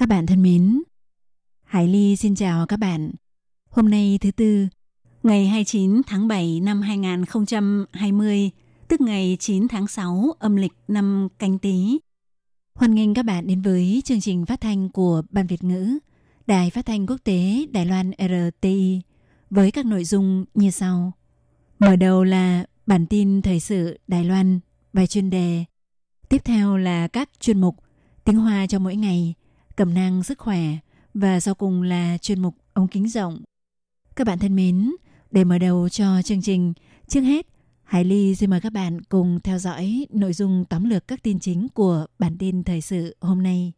Các bạn thân mến, Hải Ly xin chào các bạn. Hôm nay thứ tư, ngày 29 tháng 7 năm 2020, tức ngày 9 tháng 6 âm lịch năm canh tí. Hoan nghênh các bạn đến với chương trình phát thanh của Ban Việt ngữ, Đài Phát thanh Quốc tế Đài Loan RTI với các nội dung như sau. Mở đầu là bản tin thời sự Đài Loan, bài chuyên đề. Tiếp theo là các chuyên mục tiếng Hoa cho mỗi ngày, cẩm nang sức khỏe và sau cùng là chuyên mục ống kính rộng. Các bạn thân mến, để mở đầu cho chương trình, trước hết, Hải Ly xin mời các bạn cùng theo dõi nội dung tóm lược các tin chính của bản tin thời sự hôm nay.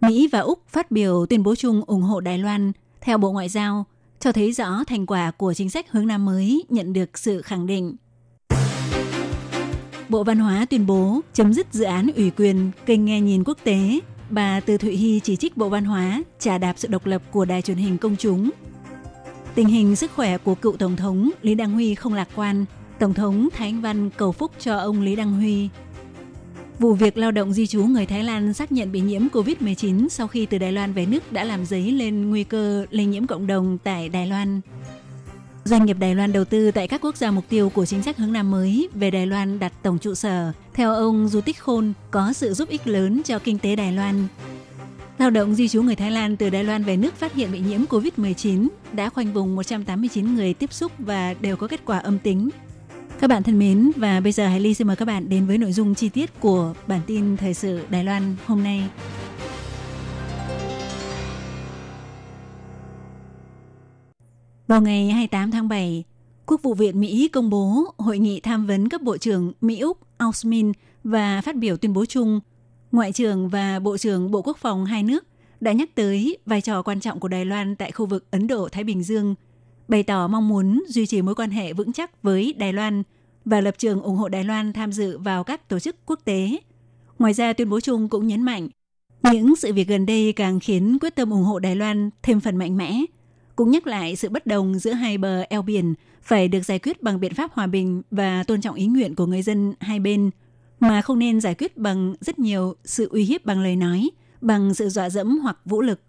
Mỹ và Úc phát biểu tuyên bố chung ủng hộ Đài Loan theo Bộ Ngoại giao, cho thấy rõ thành quả của chính sách hướng Nam mới nhận được sự khẳng định. Bộ Văn hóa tuyên bố chấm dứt dự án ủy quyền kênh nghe nhìn quốc tế. Bà Từ Thụy Hy chỉ trích Bộ Văn hóa trả đạp sự độc lập của đài truyền hình công chúng. Tình hình sức khỏe của cựu Tổng thống Lý Đăng Huy không lạc quan. Tổng thống Thái Anh Văn cầu phúc cho ông Lý Đăng Huy. Vụ việc lao động di trú người Thái Lan xác nhận bị nhiễm COVID-19 sau khi từ Đài Loan về nước đã làm dấy lên nguy cơ lây nhiễm cộng đồng tại Đài Loan. Doanh nghiệp Đài Loan đầu tư tại các quốc gia mục tiêu của chính sách hướng Nam mới về Đài Loan đặt tổng trụ sở. Theo ông Du Tích Khôn, có sự giúp ích lớn cho kinh tế Đài Loan. Lao động di trú người Thái Lan từ Đài Loan về nước phát hiện bị nhiễm COVID-19 đã khoanh vùng 189 người tiếp xúc và đều có kết quả âm tính. Các bạn thân mến, và bây giờ Hải Ly xin mời các bạn đến với nội dung chi tiết của bản tin thời sự Đài Loan hôm nay. Vào ngày 28 tháng 7, Quốc vụ viện Mỹ công bố hội nghị tham vấn cấp bộ trưởng Mỹ-Úc Ausmin và phát biểu tuyên bố chung. Ngoại trưởng và Bộ trưởng Bộ Quốc phòng hai nước đã nhắc tới vai trò quan trọng của Đài Loan tại khu vực Ấn Độ-Thái Bình Dương, bày tỏ mong muốn duy trì mối quan hệ vững chắc với Đài Loan và lập trường ủng hộ Đài Loan tham dự vào các tổ chức quốc tế. Ngoài ra, tuyên bố chung cũng nhấn mạnh những sự việc gần đây càng khiến quyết tâm ủng hộ Đài Loan thêm phần mạnh mẽ – cũng nhắc lại sự bất đồng giữa hai bờ eo biển phải được giải quyết bằng biện pháp hòa bình và tôn trọng ý nguyện của người dân hai bên, mà không nên giải quyết bằng rất nhiều sự uy hiếp bằng lời nói, bằng sự dọa dẫm hoặc vũ lực.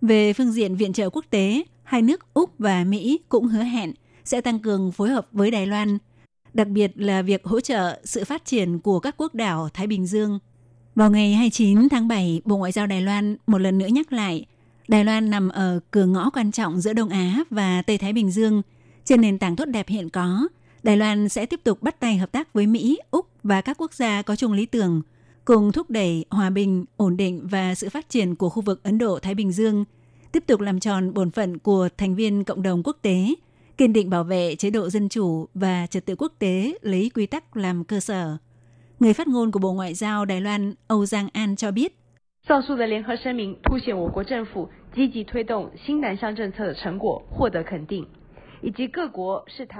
Về phương diện viện trợ quốc tế, hai nước Úc và Mỹ cũng hứa hẹn sẽ tăng cường phối hợp với Đài Loan, đặc biệt là việc hỗ trợ sự phát triển của các quốc đảo Thái Bình Dương. Vào ngày 29 tháng 7, Bộ Ngoại giao Đài Loan một lần nữa nhắc lại Đài Loan nằm ở cửa ngõ quan trọng giữa Đông Á và Tây Thái Bình Dương. Trên nền tảng tốt đẹp hiện có, Đài Loan sẽ tiếp tục bắt tay hợp tác với Mỹ, Úc và các quốc gia có chung lý tưởng, cùng thúc đẩy hòa bình, ổn định và sự phát triển của khu vực Ấn Độ-Thái Bình Dương, tiếp tục làm tròn bổn phận của thành viên cộng đồng quốc tế, kiên định bảo vệ chế độ dân chủ và trật tự quốc tế lấy quy tắc làm cơ sở. Người phát ngôn của Bộ Ngoại giao Đài Loan Âu Giang An cho biết, 上述的联合声明凸显我国政府积极推动新南向政策的成果获得肯定。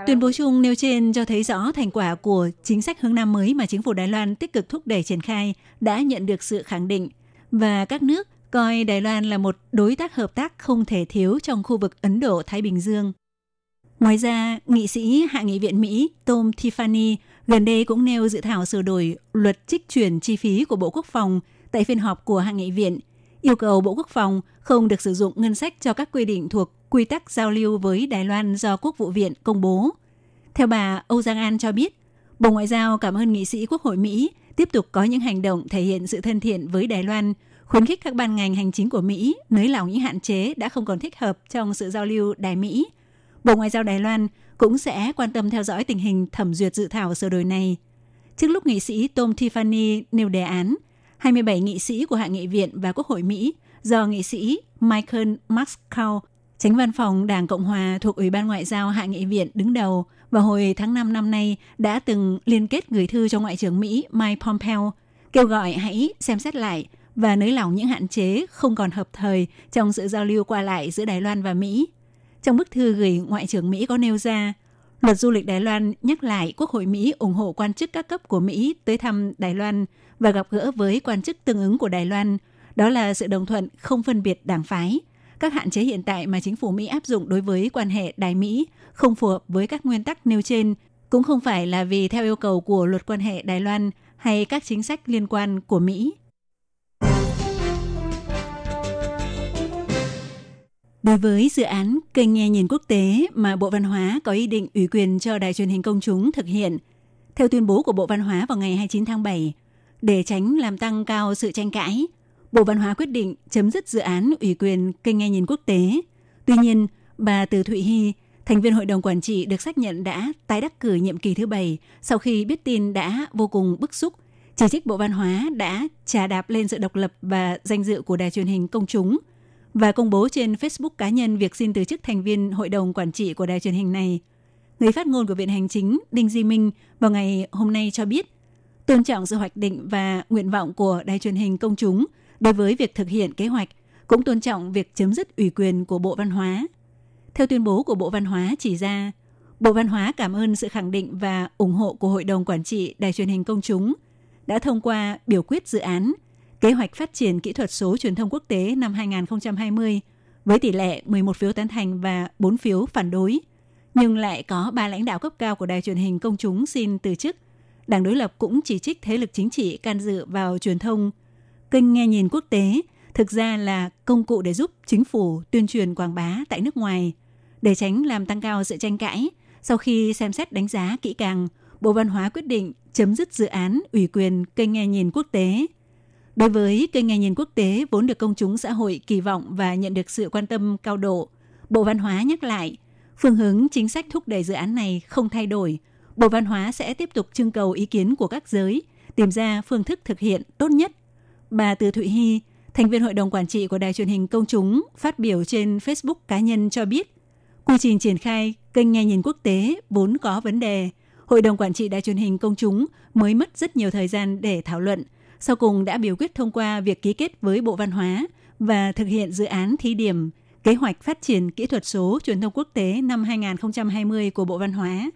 Tuyên bố chung nêu trên cho thấy rõ thành quả của chính sách hướng Nam mới mà chính phủ Đài Loan tích cực thúc đẩy triển khai đã nhận được sự khẳng định và các nước coi Đài Loan là một đối tác hợp tác không thể thiếu trong khu vực Ấn Độ-Thái Bình Dương. Ngoài ra, nghị sĩ Hạ nghị viện Mỹ Tom Tiffany gần đây cũng nêu dự thảo sửa đổi luật trích chuyển chi phí của Bộ Quốc phòng tại phiên họp của Hạ nghị viện, yêu cầu Bộ Quốc phòng không được sử dụng ngân sách cho các quy định thuộc quy tắc giao lưu với Đài Loan do Quốc vụ viện công bố. Theo bà Âu Giang An cho biết, Bộ Ngoại giao cảm ơn nghị sĩ Quốc hội Mỹ tiếp tục có những hành động thể hiện sự thân thiện với Đài Loan, khuyến khích các ban ngành hành chính của Mỹ nới lỏng những hạn chế đã không còn thích hợp trong sự giao lưu Đài Mỹ. Bộ Ngoại giao Đài Loan cũng sẽ quan tâm theo dõi tình hình thẩm duyệt dự thảo sửa đổi này. Trước lúc nghị sĩ Tom Tiffany nêu đề án, 27 nghị sĩ của Hạ nghị viện và Quốc hội Mỹ do nghị sĩ Michael Mascow, tránh văn phòng Đảng Cộng Hòa thuộc Ủy ban Ngoại giao Hạ nghị viện đứng đầu vào hồi tháng 5 năm nay đã từng liên kết gửi thư cho Ngoại trưởng Mỹ Mike Pompeo kêu gọi hãy xem xét lại và nới lỏng những hạn chế không còn hợp thời trong sự giao lưu qua lại giữa Đài Loan và Mỹ. Trong bức thư gửi Ngoại trưởng Mỹ có nêu ra, luật du lịch Đài Loan nhắc lại Quốc hội Mỹ ủng hộ quan chức các cấp của Mỹ tới thăm Đài Loan và gặp gỡ với quan chức tương ứng của Đài Loan. Đó là sự đồng thuận không phân biệt đảng phái. Các hạn chế hiện tại mà chính phủ Mỹ áp dụng đối với quan hệ Đài Mỹ không phù hợp với các nguyên tắc nêu trên, cũng không phải là vì theo yêu cầu của luật quan hệ Đài Loan hay các chính sách liên quan của Mỹ. Đối với dự án kênh nghe nhìn quốc tế mà Bộ Văn hóa có ý định ủy quyền cho đài truyền hình công chúng thực hiện, theo tuyên bố của Bộ Văn hóa vào ngày 29 tháng 7, để tránh làm tăng cao sự tranh cãi, Bộ Văn hóa quyết định chấm dứt dự án ủy quyền kênh nghe nhìn quốc tế. Tuy nhiên, bà Từ Thụy Hy, thành viên hội đồng quản trị được xác nhận đã tái đắc cử nhiệm kỳ thứ bảy sau khi biết tin đã vô cùng bức xúc, chỉ trích Bộ Văn hóa đã trà đạp lên sự độc lập và danh dự của đài truyền hình công chúng – và công bố trên Facebook cá nhân việc xin từ chức thành viên hội đồng quản trị của đài truyền hình này. Người phát ngôn của Viện Hành Chính Đinh Di Minh vào ngày hôm nay cho biết, tôn trọng sự hoạch định và nguyện vọng của đài truyền hình công chúng đối với việc thực hiện kế hoạch, cũng tôn trọng việc chấm dứt ủy quyền của Bộ Văn hóa. Theo tuyên bố của Bộ Văn hóa chỉ ra, Bộ Văn hóa cảm ơn sự khẳng định và ủng hộ của Hội đồng Quản trị Đài truyền hình công chúng đã thông qua biểu quyết dự án Kế hoạch phát triển kỹ thuật số truyền thông quốc tế năm 2020 với tỷ lệ 11 phiếu tán thành và 4 phiếu phản đối, nhưng lại có ba lãnh đạo cấp cao của đài truyền hình công chúng xin từ chức. Đảng đối lập cũng chỉ trích thế lực chính trị can dự vào truyền thông. Kênh nghe nhìn quốc tế thực ra là công cụ để giúp chính phủ tuyên truyền quảng bá tại nước ngoài. Để tránh làm tăng cao sự tranh cãi, sau khi xem xét đánh giá kỹ càng, Bộ Văn hóa quyết định chấm dứt dự án ủy quyền kênh nghe nhìn quốc tế – Đối với kênh nghe nhìn quốc tế vốn được công chúng xã hội kỳ vọng và nhận được sự quan tâm cao độ, Bộ Văn hóa nhắc lại, phương hướng chính sách thúc đẩy dự án này không thay đổi. Bộ Văn hóa sẽ tiếp tục trưng cầu ý kiến của các giới, tìm ra phương thức thực hiện tốt nhất. Bà Từ Thụy Hy, thành viên hội đồng quản trị của đài truyền hình công chúng, phát biểu trên Facebook cá nhân cho biết, quy trình triển khai kênh nghe nhìn quốc tế vốn có vấn đề. Hội đồng quản trị đài truyền hình công chúng mới mất rất nhiều thời gian để thảo luận – sau cùng đã biểu quyết thông qua việc ký kết với Bộ Văn hóa và thực hiện dự án thí điểm kế hoạch phát triển kỹ thuật số truyền thông quốc tế năm 2020 của Bộ Văn hóa.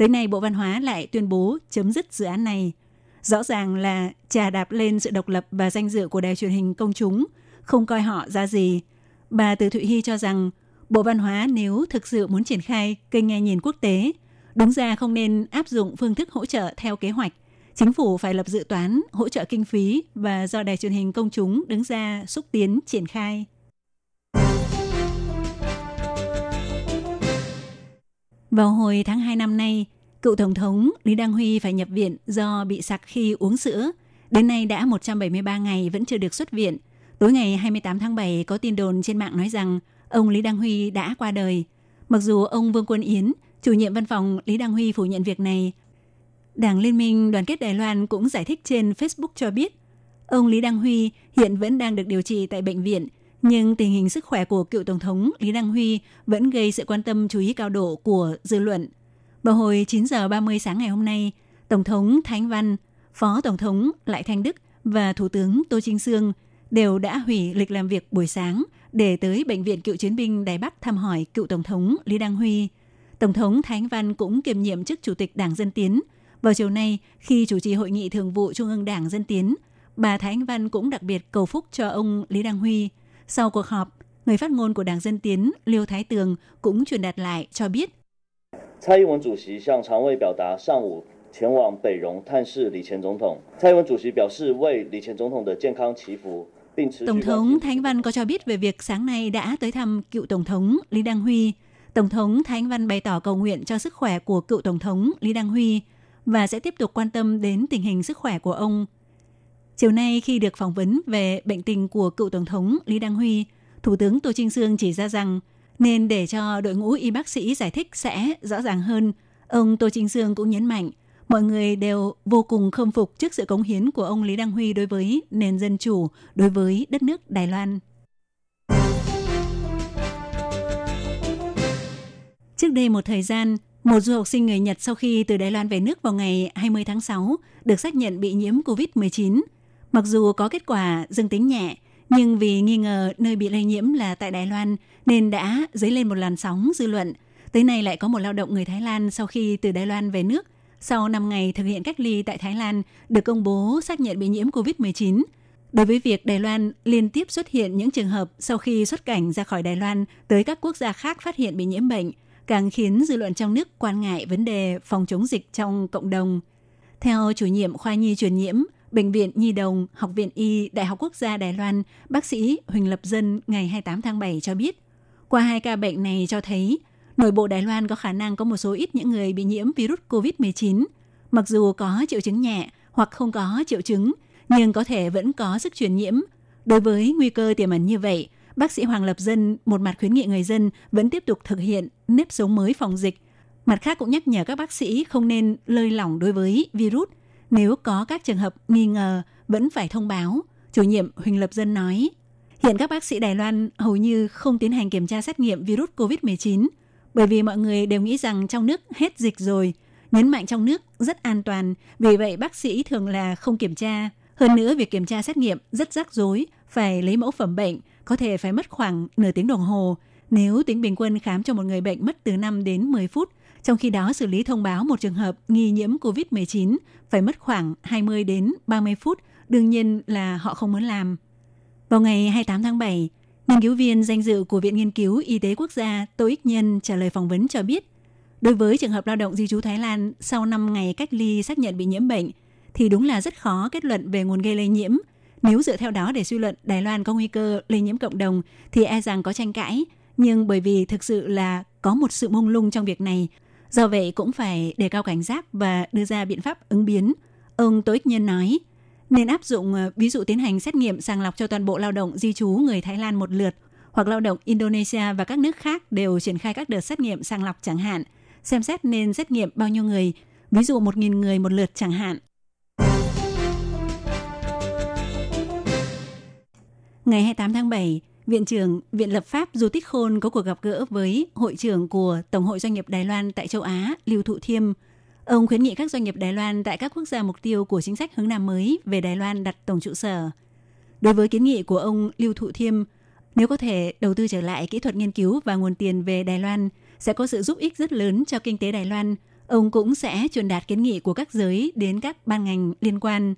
Tới nay Bộ Văn hóa lại tuyên bố chấm dứt dự án này. Rõ ràng là trà đạp lên sự độc lập và danh dự của đài truyền hình công chúng, không coi họ ra gì. Bà Từ Thụy Hy cho rằng Bộ Văn hóa nếu thực sự muốn triển khai kênh nghe nhìn quốc tế, đúng ra không nên áp dụng phương thức hỗ trợ theo kế hoạch Chính phủ phải lập dự toán, hỗ trợ kinh phí và do đài truyền hình công chúng đứng ra xúc tiến triển khai. Vào hồi tháng 2 năm nay, cựu Tổng thống Lý Đăng Huy phải nhập viện do bị sặc khi uống sữa. Đến nay đã 173 ngày vẫn chưa được xuất viện. Tối ngày 28 tháng 7 có tin đồn trên mạng nói rằng ông Lý Đăng Huy đã qua đời. Mặc dù ông Vương Quân Yến, chủ nhiệm văn phòng Lý Đăng Huy phủ nhận việc này, Đảng Liên minh Đoàn kết Đài Loan cũng giải thích trên Facebook cho biết, ông Lý Đăng Huy hiện vẫn đang được điều trị tại bệnh viện, nhưng tình hình sức khỏe của cựu Tổng thống Lý Đăng Huy vẫn gây sự quan tâm chú ý cao độ của dư luận. Vào hồi 9 giờ 30 sáng ngày hôm nay, Tổng thống Thánh Văn, Phó Tổng thống Lại Thanh Đức và Thủ tướng Tô Trinh Sương đều đã hủy lịch làm việc buổi sáng để tới Bệnh viện Cựu Chiến binh Đài Bắc thăm hỏi cựu Tổng thống Lý Đăng Huy. Tổng thống Thánh Văn cũng kiêm nhiệm chức Chủ tịch Đảng Dân Tiến – vào chiều nay, khi chủ trì hội nghị thường vụ Trung ương Đảng Dân Tiến, bà Thái Anh Văn cũng đặc biệt cầu phúc cho ông Lý Đăng Huy. Sau cuộc họp, người phát ngôn của Đảng Dân Tiến Liêu Thái Tường cũng truyền đạt lại cho biết.蔡英文主席向常委表达上午前往北荣探视李前总统。蔡英文主席表示为李前总统的健康祈福。Tổng thống Thái Anh Văn có cho biết về việc sáng nay đã tới thăm cựu Tổng thống Lý Đăng Huy. Tổng thống Thái Anh Văn bày tỏ cầu nguyện cho sức khỏe của cựu Tổng thống Lý Đăng Huy và sẽ tiếp tục quan tâm đến tình hình sức khỏe của ông. Chiều nay khi được phỏng vấn về bệnh tình của cựu Tổng thống Lý Đăng Huy, Thủ tướng Tô Trinh Sương chỉ ra rằng nên để cho đội ngũ y bác sĩ giải thích sẽ rõ ràng hơn. Ông Tô Trinh Sương cũng nhấn mạnh, mọi người đều vô cùng khâm phục trước sự cống hiến của ông Lý Đăng Huy đối với nền dân chủ, đối với đất nước Đài Loan. Trước đây một thời gian, một du học sinh người Nhật sau khi từ Đài Loan về nước vào ngày 20 tháng 6 được xác nhận bị nhiễm COVID-19. Mặc dù có kết quả dương tính nhẹ, nhưng vì nghi ngờ nơi bị lây nhiễm là tại Đài Loan nên đã dấy lên một làn sóng dư luận. Tới nay lại có một lao động người Thái Lan sau khi từ Đài Loan về nước, sau 5 ngày thực hiện cách ly tại Thái Lan được công bố xác nhận bị nhiễm COVID-19. Đối với việc Đài Loan liên tiếp xuất hiện những trường hợp sau khi xuất cảnh ra khỏi Đài Loan tới các quốc gia khác phát hiện bị nhiễm bệnh, càng khiến dư luận trong nước quan ngại vấn đề phòng chống dịch trong cộng đồng. Theo chủ nhiệm khoa nhi truyền nhiễm, Bệnh viện Nhi Đồng, Học viện Y, Đại học Quốc gia Đài Loan, bác sĩ Huỳnh Lập Dân ngày 28 tháng 7 cho biết, qua hai ca bệnh này cho thấy nội bộ Đài Loan có khả năng có một số ít những người bị nhiễm virus COVID-19. Mặc dù có triệu chứng nhẹ hoặc không có triệu chứng, nhưng có thể vẫn có sức truyền nhiễm. Đối với nguy cơ tiềm ẩn như vậy, bác sĩ Hoàng Lập Dân một mặt khuyến nghị người dân vẫn tiếp tục thực hiện nếp sống mới phòng dịch. Mặt khác cũng nhắc nhở các bác sĩ không nên lơi lỏng đối với virus. Nếu có các trường hợp nghi ngờ, vẫn phải thông báo. Chủ nhiệm Huỳnh Lập Dân nói, hiện các bác sĩ Đài Loan hầu như không tiến hành kiểm tra xét nghiệm virus COVID-19 bởi vì mọi người đều nghĩ rằng trong nước hết dịch rồi, nhấn mạnh trong nước rất an toàn, vì vậy bác sĩ thường là không kiểm tra. Hơn nữa, việc kiểm tra xét nghiệm rất rắc rối, phải lấy mẫu phẩm bệnh, có thể phải mất khoảng nửa tiếng đồng hồ. Nếu tính bình quân khám cho một người bệnh mất từ 5 đến 10 phút, trong khi đó xử lý thông báo một trường hợp nghi nhiễm COVID-19 phải mất khoảng 20 đến 30 phút, đương nhiên là họ không muốn làm. Vào ngày 28 tháng 7, nghiên cứu viên danh dự của Viện Nghiên cứu Y tế Quốc gia Tô Ích Nhân trả lời phỏng vấn cho biết, đối với trường hợp lao động di trú Thái Lan sau 5 ngày cách ly xác nhận bị nhiễm bệnh, thì đúng là rất khó kết luận về nguồn gây lây nhiễm. Nếu dựa theo đó để suy luận Đài Loan có nguy cơ lây nhiễm cộng đồng thì e rằng có tranh cãi. Nhưng bởi vì thực sự là có một sự mông lung trong việc này, do vậy cũng phải đề cao cảnh giác và đưa ra biện pháp ứng biến. Ông Tô Ích Nhân nói, nên áp dụng ờ, ví dụ tiến hành xét nghiệm sàng lọc cho toàn bộ lao động di trú người Thái Lan một lượt hoặc lao động Indonesia và các nước khác đều triển khai các đợt xét nghiệm sàng lọc chẳng hạn. Xem xét nên xét nghiệm bao nhiêu người, ví dụ 1.000 người một lượt chẳng hạn. Ngày 28 tháng 7, Viện trưởng Viện Lập pháp Du Tích Khôn có cuộc gặp gỡ với Hội trưởng của Tổng hội Doanh nghiệp Đài Loan tại châu Á, Lưu Thụ Thiêm. Ông khuyến nghị các doanh nghiệp Đài Loan tại các quốc gia mục tiêu của chính sách hướng Nam mới về Đài Loan đặt tổng trụ sở. Đối với kiến nghị của ông Lưu Thụ Thiêm, nếu có thể đầu tư trở lại kỹ thuật nghiên cứu và nguồn tiền về Đài Loan, sẽ có sự giúp ích rất lớn cho kinh tế Đài Loan. Ông cũng sẽ truyền đạt kiến nghị của các giới đến các ban ngành liên quan.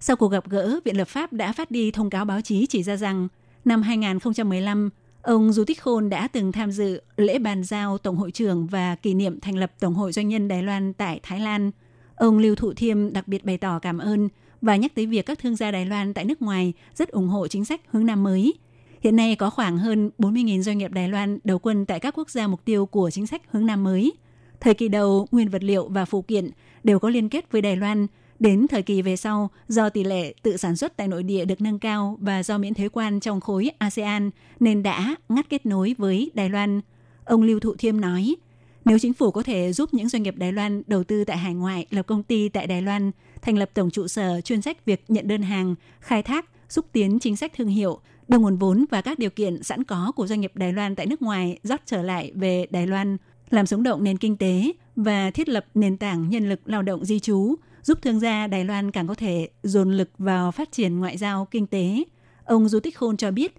Sau cuộc gặp gỡ, Viện Lập pháp đã phát đi thông cáo báo chí chỉ ra rằng năm 2015, ông Du Tích Khôn đã từng tham dự lễ bàn giao Tổng hội trưởng và kỷ niệm thành lập Tổng hội Doanh nhân Đài Loan tại Thái Lan. Ông Lưu Thụ Thiêm đặc biệt bày tỏ cảm ơn và nhắc tới việc các thương gia Đài Loan tại nước ngoài rất ủng hộ chính sách hướng Nam mới. Hiện nay có khoảng hơn 40.000 doanh nghiệp Đài Loan đầu quân tại các quốc gia mục tiêu của chính sách hướng Nam mới. Thời kỳ đầu, nguyên vật liệu và phụ kiện đều có liên kết với Đài Loan – Đến thời kỳ về sau, do tỷ lệ tự sản xuất tại nội địa được nâng cao và do miễn thuế quan trong khối ASEAN nên đã ngắt kết nối với Đài Loan. Ông Lưu Thụ Thiêm nói, nếu chính phủ có thể giúp những doanh nghiệp Đài Loan đầu tư tại hải ngoại, lập công ty tại Đài Loan, thành lập tổng trụ sở chuyên trách việc nhận đơn hàng, khai thác, xúc tiến chính sách thương hiệu, đưa nguồn vốn và các điều kiện sẵn có của doanh nghiệp Đài Loan tại nước ngoài rót trở lại về Đài Loan, làm sống động nền kinh tế và thiết lập nền tảng nhân lực lao động di trú, giúp thương gia Đài Loan càng có thể dồn lực vào phát triển ngoại giao kinh tế. Ông Du Tích Khôn cho biết,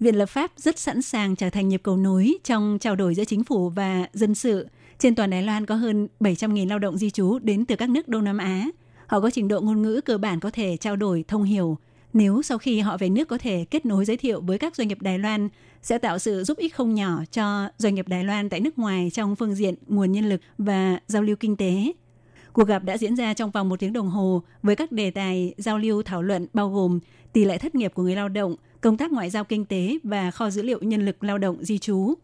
Viện lập pháp rất sẵn sàng trở thành nhịp cầu nối trong trao đổi giữa chính phủ và dân sự. Trên toàn Đài Loan có hơn 700.000 lao động di trú đến từ các nước Đông Nam Á. Họ có trình độ ngôn ngữ cơ bản có thể trao đổi thông hiểu. Nếu sau khi họ về nước có thể kết nối giới thiệu với các doanh nghiệp Đài Loan, sẽ tạo sự giúp ích không nhỏ cho doanh nghiệp Đài Loan tại nước ngoài trong phương diện nguồn nhân lực và giao lưu kinh tế. Cuộc gặp đã diễn ra trong vòng một tiếng đồng hồ với các đề tài giao lưu thảo luận bao gồm tỷ lệ thất nghiệp của người lao động, công tác ngoại giao kinh tế và kho dữ liệu nhân lực lao động di trú.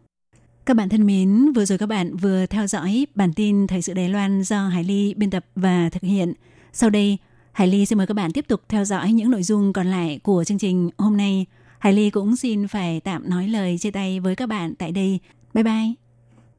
Các bạn thân mến, vừa rồi các bạn vừa theo dõi bản tin Thời sự Đài Loan do Hải Ly biên tập và thực hiện. Sau đây, Hải Ly xin mời các bạn tiếp tục theo dõi những nội dung còn lại của chương trình hôm nay. Hải Ly cũng xin phải tạm nói lời chia tay với các bạn tại đây. Bye bye!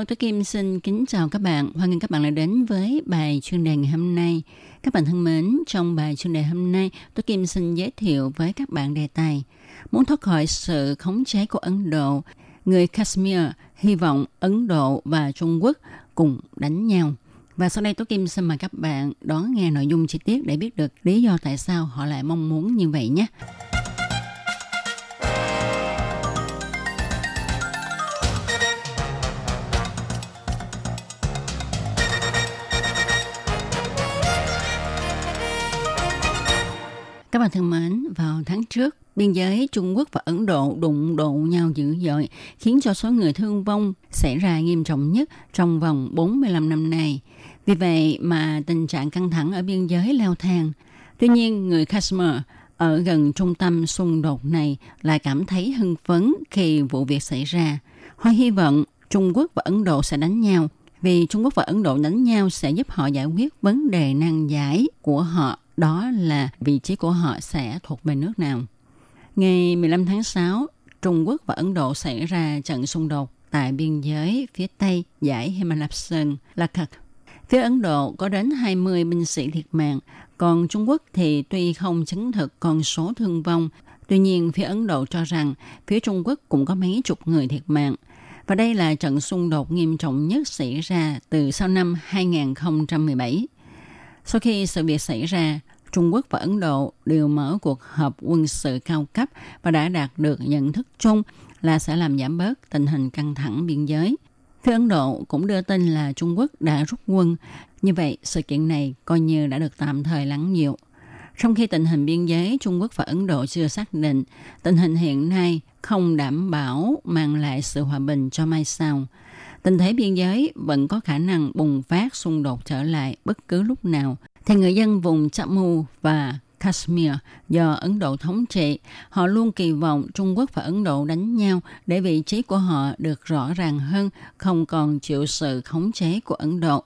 Hello, tôi Kim xin kính chào các bạn. Hoan nghênh các bạn đã đến với bài chuyên đề ngày hôm nay. Các bạn thân mến, trong bài chuyên đề hôm nay, tôi Kim xin giới thiệu với các bạn đề tài muốn thoát khỏi sự khống chế của Ấn Độ, người Kashmir hy vọng Ấn Độ và Trung Quốc cùng đánh nhau. Và sau đây tôi Kim xin mời các bạn đón nghe nội dung chi tiết để biết được lý do tại sao họ lại mong muốn như vậy nhé. Các bạn thân mến, vào tháng trước, biên giới Trung Quốc và Ấn Độ đụng độ nhau dữ dội, khiến cho số người thương vong xảy ra nghiêm trọng nhất trong vòng 45 năm nay. Vì vậy mà tình trạng căng thẳng ở biên giới leo thang. Tuy nhiên, người Kashmir ở gần trung tâm xung đột này lại cảm thấy hưng phấn khi vụ việc xảy ra. Họ hy vọng Trung Quốc và Ấn Độ sẽ đánh nhau vì Trung Quốc và Ấn Độ đánh nhau sẽ giúp họ giải quyết vấn đề nan giải của họ đó là vị trí của họ sẽ thuộc về nước nào. Ngày 15 tháng 6, Trung Quốc và Ấn Độ xảy ra trận xung đột tại biên giới phía Tây giải Himalaya thật. Phía Ấn Độ có đến 20 binh sĩ thiệt mạng, còn Trung Quốc thì tuy không chứng thực con số thương vong, tuy nhiên phía Ấn Độ cho rằng phía Trung Quốc cũng có mấy chục người thiệt mạng. Và đây là trận xung đột nghiêm trọng nhất xảy ra từ sau năm 2017. Sau khi sự việc xảy ra, Trung Quốc và Ấn Độ đều mở cuộc họp quân sự cao cấp và đã đạt được nhận thức chung là sẽ làm giảm bớt tình hình căng thẳng biên giới. Phía Ấn Độ cũng đưa tin là Trung Quốc đã rút quân. Như vậy, sự kiện này coi như đã được tạm thời lắng dịu. Trong khi tình hình biên giới Trung Quốc và Ấn Độ chưa xác định, tình hình hiện nay không đảm bảo mang lại sự hòa bình cho mai sau. Tình thế biên giới vẫn có khả năng bùng phát xung đột trở lại bất cứ lúc nào thì người dân vùng Jammu và Kashmir do Ấn Độ thống trị, họ luôn kỳ vọng Trung Quốc và Ấn Độ đánh nhau để vị trí của họ được rõ ràng hơn, không còn chịu sự khống chế của Ấn Độ.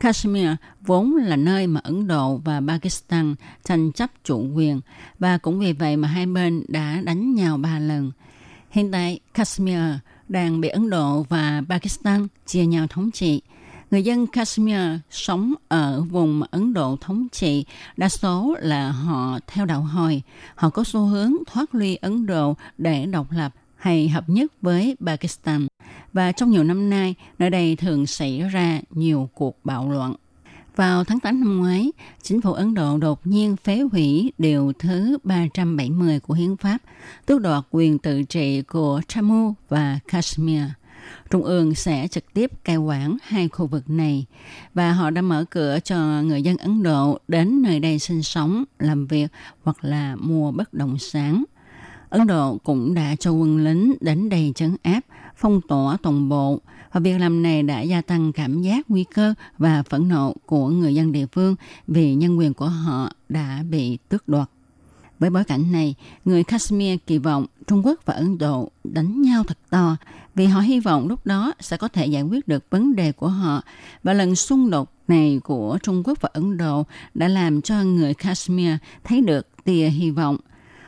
Kashmir vốn là nơi mà Ấn Độ và Pakistan tranh chấp chủ quyền và cũng vì vậy mà hai bên đã đánh nhau ba lần. Hiện tại, Kashmir đang bị Ấn Độ và Pakistan chia nhau thống trị – người dân Kashmir sống ở vùng Ấn Độ thống trị, đa số là họ theo đạo hồi. Họ có xu hướng thoát ly Ấn Độ để độc lập hay hợp nhất với Pakistan. Và trong nhiều năm nay, nơi đây thường xảy ra nhiều cuộc bạo loạn. Vào tháng 8 năm ngoái, chính phủ Ấn Độ đột nhiên phế hủy điều thứ 370 của hiến pháp, tước đoạt quyền tự trị của Jammu và Kashmir – Trung ương sẽ trực tiếp cai quản hai khu vực này và họ đã mở cửa cho người dân Ấn Độ đến nơi đây sinh sống, làm việc hoặc là mua bất động sản. Ấn Độ cũng đã cho quân lính đến đây trấn áp, phong tỏa toàn bộ việc làm này đã gia tăng cảm giác nguy cơ và phẫn nộ của người dân địa phương vì nhân quyền của họ đã bị tước đoạt. Với bối cảnh này, người Kashmir kỳ vọng Trung Quốc và Ấn Độ đánh nhau thật to vì họ hy vọng lúc đó sẽ có thể giải quyết được vấn đề của họ. Và lần xung đột này của Trung Quốc và Ấn Độ đã làm cho người Kashmir thấy được tia hy vọng.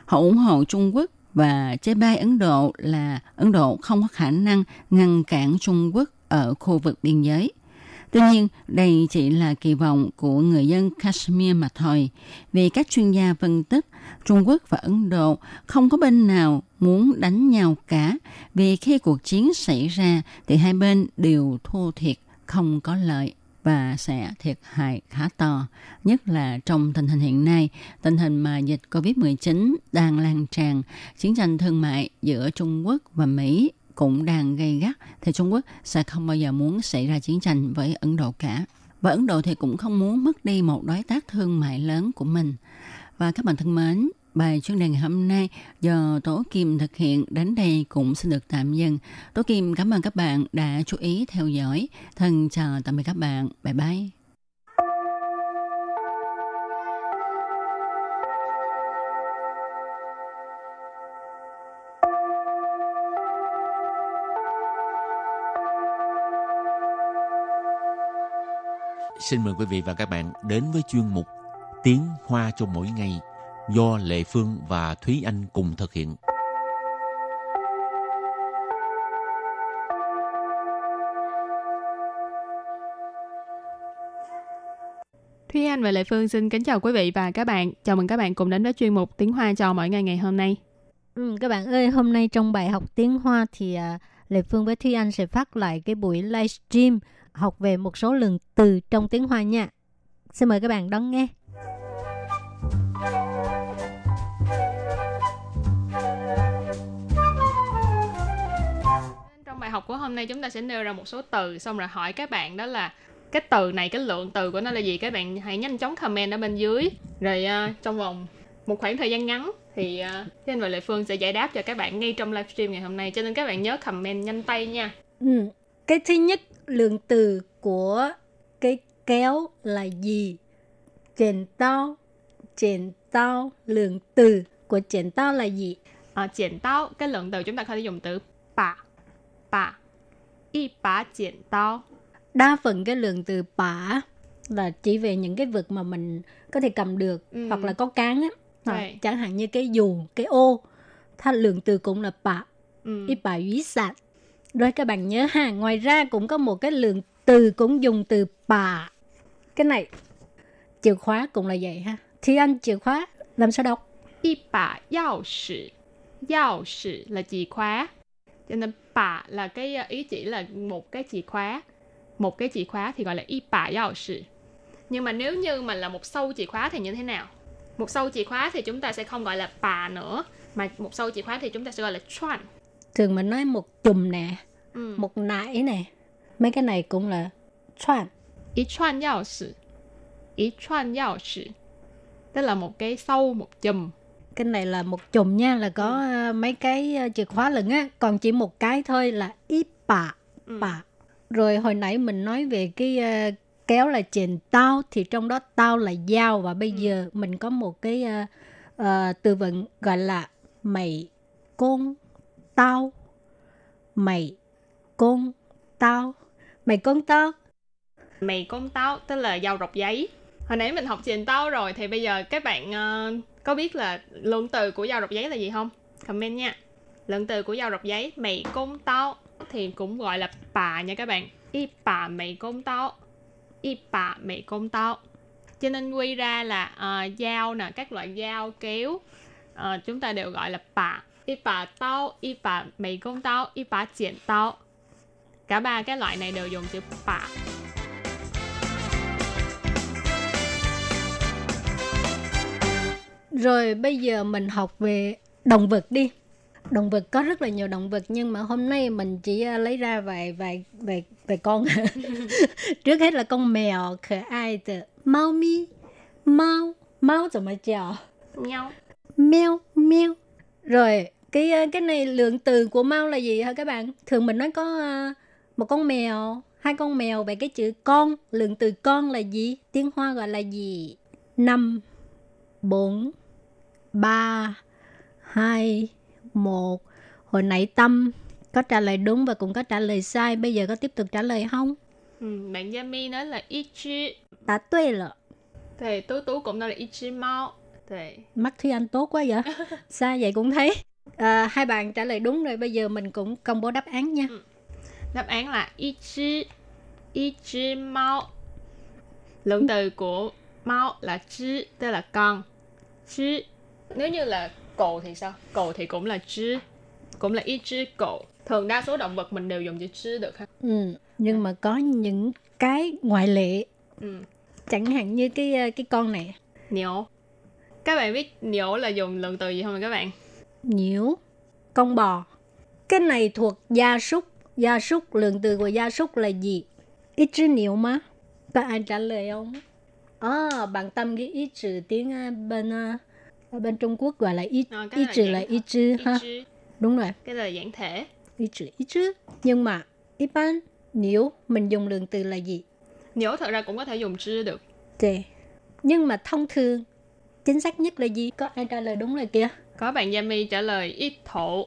Họ ủng hộ Trung Quốc và chế bai Ấn Độ là Ấn Độ không có khả năng ngăn cản Trung Quốc ở khu vực biên giới. Tuy nhiên, đây chỉ là kỳ vọng của người dân Kashmir mà thôi. Vì các chuyên gia phân tích, Trung Quốc và Ấn Độ không có bên nào muốn đánh nhau cả. Vì khi cuộc chiến xảy ra thì hai bên đều thua thiệt, không có lợi và sẽ thiệt hại khá to, nhất là trong tình hình hiện nay, tình hình mà dịch COVID-19 đang lan tràn, chiến tranh thương mại giữa Trung Quốc và Mỹ cũng đang gây gắt thì Trung Quốc sẽ không bao giờ muốn xảy ra chiến tranh với Ấn Độ cả. Và Ấn Độ thì cũng không muốn mất đi một đối tác thương mại lớn của mình. Và các bạn thân mến, Bài chuyên đề ngày hôm nay do tổ Kim thực hiện, đến đây cũng xin được tạm dừng. Tổ Kim, cảm ơn các bạn đã chú ý theo dõi. Thân chào, tạm biệt các bạn. Bye bye. Xin mời quý vị và các bạn đến với chuyên mục Tiếng Hoa cho mỗi ngày – do Lệ Phương và Thúy Anh cùng thực hiện. Thúy Anh và Lệ Phương xin kính chào quý vị và các bạn. Chào mừng các bạn cùng đến với chuyên mục Tiếng Hoa cho mỗi ngày ngày hôm nay. Ừ, các bạn ơi, hôm nay trong bài học tiếng Hoa thì à, Lệ Phương với Thúy Anh sẽ phát lại cái buổi livestream học về một số lượng từ trong tiếng Hoa nha. Xin mời các bạn đón nghe. Học của hôm nay chúng ta sẽ nêu ra một số từ xong rồi hỏi các bạn đó là cái từ này cái lượng từ của nó là gì các bạn hãy nhanh chóng comment ở bên dưới rồi à, trong vòng một khoảng thời gian ngắn thì uh, anh và Lệ Phương sẽ giải đáp cho các bạn ngay trong livestream ngày hôm nay cho nên các bạn nhớ comment nhanh tay nha Ừ. Cái thứ nhất, lượng từ của cái kéo là gì? Chèn tao, chèn tao, lượng từ của chèn tao là gì? à, 剪刀 cái lượng từ chúng ta có thể dùng từ bà bả, y bả 剪 tao. Đa phần cái lượng từ bả là chỉ về những cái vực mà mình có thể cầm được ừ. hoặc là có cán á. Ờ, chẳng hạn như cái dù, cái ô. Tha lượng từ cũng là bả, ừ. y bả ý sạch. Rồi các bạn nhớ ha, ngoài ra cũng có một cái lượng từ cũng dùng từ bả. Cái này, chìa khóa cũng là vậy ha. Thì anh chìa khóa làm sao đọc? Y bả yào sử. Yào sử là chìa khóa. Cho nên bà là cái uh, ý chỉ là một cái chìa khóa một cái chìa khóa thì gọi là y bả yao sử nhưng mà nếu như mà là một sâu chìa khóa thì như thế nào một sâu chìa khóa thì chúng ta sẽ không gọi là bà nữa mà một sâu chìa khóa thì chúng ta sẽ gọi là chuan Thường mình nói một chùm nè, ừ. một nải nè. Mấy cái này cũng là choan. ý chuan yao sử ý chuan yao sử tức là một cái sâu một chùm Cái này là một chùm nha, là có ờ, mấy cái ờ, chìa khóa lận á. Còn chỉ một cái thôi là bả, Ừ. bả. Rồi hồi nãy mình nói về cái ờ, kéo là chèn tao thì trong đó tao là dao. Và bây giờ mình có một cái ờ, ờ, từ vựng gọi là mày côn tao. Mày côn tao. Mày côn tao. Mày công táo tức là dao rọc giấy. Hồi nãy mình học trình táo rồi thì bây giờ các bạn ờ, có biết là lượng từ của dao rọc giấy là gì không? Comment nha. Lượng từ của dao rọc giấy mày công tao thì cũng gọi là bà nha các bạn. Y bà mày công tao, y bà mày công tao. cho nên quy ra là uh, dao nè các loại dao kéo. Uh, chúng ta đều gọi là bà. Y bà tao y bà mày công tao, y bà chĩa tao. cả ba cái loại này đều dùng chữ bà. rồi bây giờ mình học về động vật đi động vật có rất là nhiều động vật nhưng mà hôm nay mình chỉ ờ, lấy ra vài vài vài vài con trước hết là con mèo可爱的猫咪猫猫怎么叫 nhau meo meo rồi cái ờ, cái này lượng từ của mau là gì hả các bạn thường mình nói có ờ, một con mèo hai con mèo về cái chữ con lượng từ con là gì tiếng hoa gọi là gì năm bốn ba hai một. Hồi nãy tâm có trả lời đúng và cũng có trả lời sai. Bây giờ có tiếp tục trả lời không? Ừ, bạn Yami nói là ít chứ đã tuệ rồi thì tú tú cũng nói là ít chứ mau. Thì mắt Thúy Anh tốt quá vậy? Sao vậy cũng thấy. À, hai bạn trả lời đúng rồi. Bây giờ mình cũng công bố đáp án nha. Đáp án là ít chứ ít chứ mau. Lượng từ của mau là chứ tức là con. Chứ nếu như là cồ thì sao? Cồ thì cũng là chứ cũng là ít chứ cồ thường đa số động vật mình đều dùng chữ chứ được ha. Ừ, nhưng mà có những cái ngoại lệ. Ừ. chẳng hạn như cái ờ, cái con này. Nhiễu các bạn biết nhiễu là dùng lượng từ gì không các bạn? Nhiễu con bò. Cái này thuộc gia súc. Gia súc lượng từ của gia súc là gì? Ít chữ nhiễu mà có ai trả lời không? À, bạn tâm cái ít chữ tiếng ờ, bên ở bên Trung Quốc gọi là ít Ờ, ít này chữ dạng là ít chữ ít ha đúng rồi cái là dạng thể ít chữ ít chữ nhưng mà 一般 nếu mình dùng lượng từ là gì nhiễu thật ra cũng có thể dùng chứ được Tề. Nhưng mà thông thường chính xác nhất là gì? Có ai trả lời đúng rồi kìa. có bạn Yami trả lời ít thổ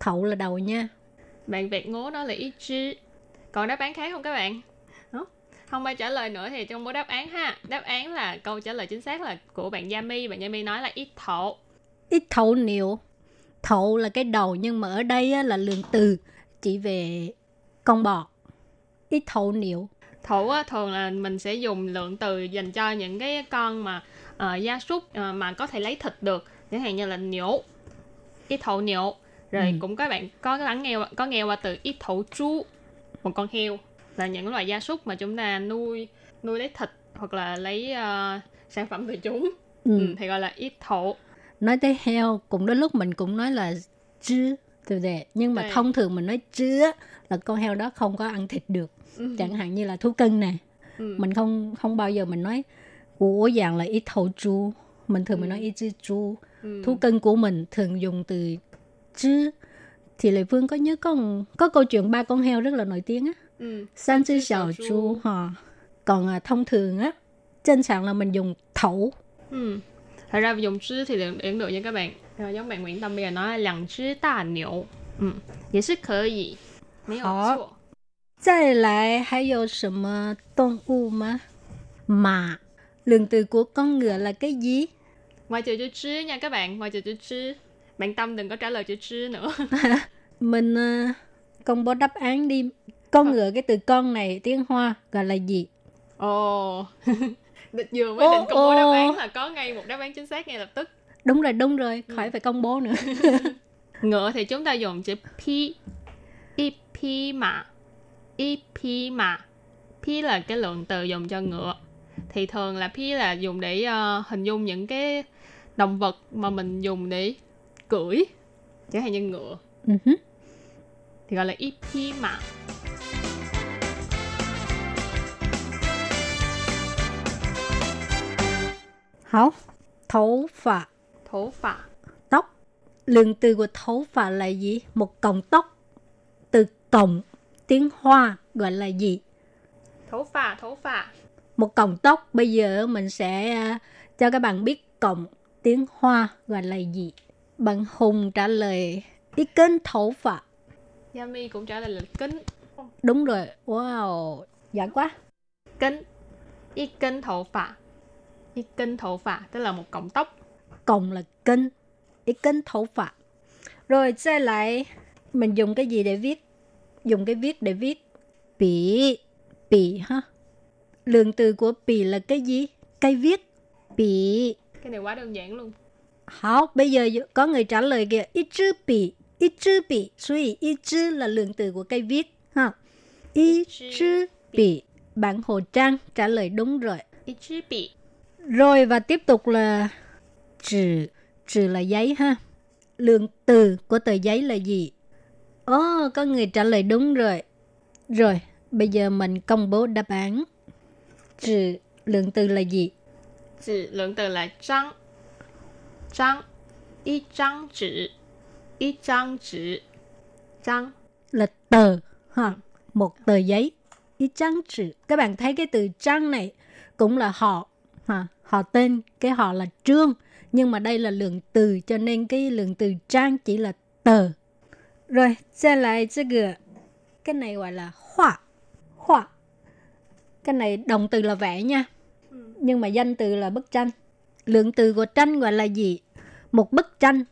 Thậu là đầu nha. bạn Việt ngố nói là ít chứ còn đáp án khác không các bạn. Không ai trả lời nữa thì công bố đáp án ha. Đáp án là câu trả lời chính xác là của bạn Yami. Bạn Yami nói là ít thổ. Ít thấu niệu thổ là cái đầu nhưng mà ở đây á, là lượng từ chỉ về con bò. Ít thấu niệu thổ á, thường là mình sẽ dùng lượng từ dành cho những cái con mà uh, gia súc uh, mà có thể lấy thịt được. Chẳng hạn như là nhiễu ít thổ nhiễu rồi Ừ. cũng các bạn có lắng nghe có nghe qua từ ít thổ chú một con heo là những loại gia súc mà chúng ta nuôi nuôi lấy thịt hoặc là lấy ờ, sản phẩm từ chúng ừ. ừ, thì gọi là ít thổ nói tới heo cũng đôi lúc mình cũng nói là chứ từ đề nhưng mà Đây. thông thường mình nói chứ á, là con heo đó không có ăn thịt được Ừ. chẳng hạn như là thú cưng nè Ừ. mình không không bao giờ mình nói của dạng là ít thầu chú mình thường mình nói ít chứ chú Ừ. thú cưng của mình thường dùng từ chứ thì lệ phương có nhớ có có câu chuyện ba con heo rất là nổi tiếng á Ừ. san chứ Chứ xào xào chú chú. ha còn à, thông thường á trên sàn là mình dùng thẩu Ừ. Thật ra dùng chứ thì liền đến được nha các bạn. Ờ, giống bạn Nguyễn Tâm bây giờ nói là两只大牛，嗯，也是可以，没有好错。再来还有什么动物吗马lượng từ của con ngựa là cái gì Ngoài trừ chữ chứ nha các bạn, ngoài trừ chữ chứ. Bạn Tâm đừng có trả lời chữ chứ nữa. mình à, công bố đáp án đi con ngựa cái từ con này tiếng hoa gọi là gì Ồ. Định- Vừa mới Ô, định công bố đáp ô. án là có ngay một đáp án chính xác ngay lập tức. đúng rồi đúng rồi khỏi phải công bố nữa Ngựa thì chúng ta dùng chữ pi. Y pi mà. Y pi mà. Pi là cái lượng từ dùng cho ngựa. Thì thường là pi là dùng để ờ, hình dung những cái động vật mà mình dùng để cưỡi. Chẳng hạn như ngựa. Ừ hứ. Thì gọi là y pi mà. Hảo, thấu phạ, Thổ phạ. tóc. Lượng từ của thấu phạ là gì? Một cọng tóc. Từ cọng, tiếng Hoa gọi là gì? Thổ phạ, thổ phạ. Một cọng tóc, bây giờ mình sẽ à, cho các bạn biết cọng tiếng Hoa gọi là gì. Bạn Hùng trả lời ý kênh thấu phạ. Yami cũng trả lời là kính. Đúng rồi, wow, giỏi quá. Kính. Y kính thổ phạ. Y kính thổ phạ, tức là một cọng tóc. Cọng là kênh, ý kênh thấu phạ. Rồi,再lại, mình dùng cái gì để viết? Dùng cái viết để viết. Bỉ, bỉ ha. Lượng từ của bỉ là cái gì? Cây viết. Bỉ. Cái này quá đơn giản luôn. Hảo, bây giờ có người trả lời kìa. Ít chữ bỉ, ít chữ bỉ.所以ít chữ là lượng từ của cây viết. Ha. Ít chữ bỉ. Bạn Hồ Trang trả lời đúng rồi. Y chữ bị. Rồi và tiếp tục là chữ, chữ là giấy ha. Lượng từ của tờ giấy là gì? Ồ, có người trả lời đúng rồi. Rồi, bây giờ mình công bố đáp án. Chữ, lượng từ là gì? Chữ lượng từ là trang. Trang. Y trang chữ. Y trang chữ. Trang. Là tờ ha. Một tờ giấy. Ý trang chữ. Các bạn thấy cái từ trang này cũng là họ ha, họ tên cái họ là trương. Nhưng mà đây là lượng từ cho nên cái lượng từ trang chỉ là tờ. Rồi sẽ lại cái cái này gọi là họa. Họa. Cái này động từ là vẽ nha. Ừ. Nhưng mà danh từ là bức tranh. Lượng từ của tranh gọi là gì? Một bức tranh.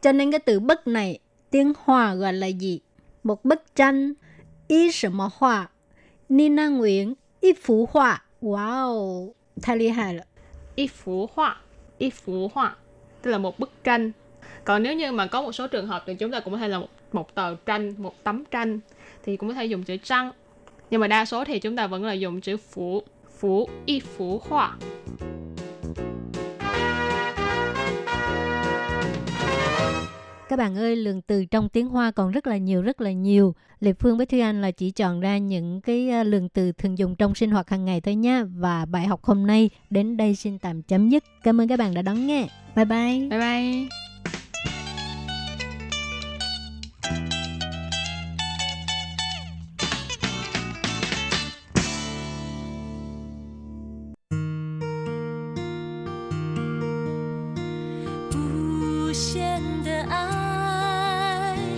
Cho nên cái từ bức này tiếng hoa gọi là gì? Một bức tranh. Y họa. Nina nguyễn y phú họa. Wow. 太厉害了. Y phú họa. Y phú họa. Tức là một bức tranh. Còn nếu như mà có một số trường hợp thì chúng ta cũng có thể là một, một tờ tranh, một tấm tranh. Thì cũng có thể dùng chữ trang. Nhưng mà đa số thì chúng ta vẫn là dùng chữ phú. Phú. Y phú họa. Các bạn ơi, lượng từ trong tiếng Hoa còn rất là nhiều, rất là nhiều. Lệ Phương với Thúy Anh là chỉ chọn ra những cái ờ, lượng từ thường dùng trong sinh hoạt hàng ngày thôi nha. Và bài học hôm nay đến đây xin tạm chấm dứt. Cảm ơn các bạn đã đón nghe. Bye bye. Bye bye.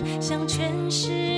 Hãy subscribe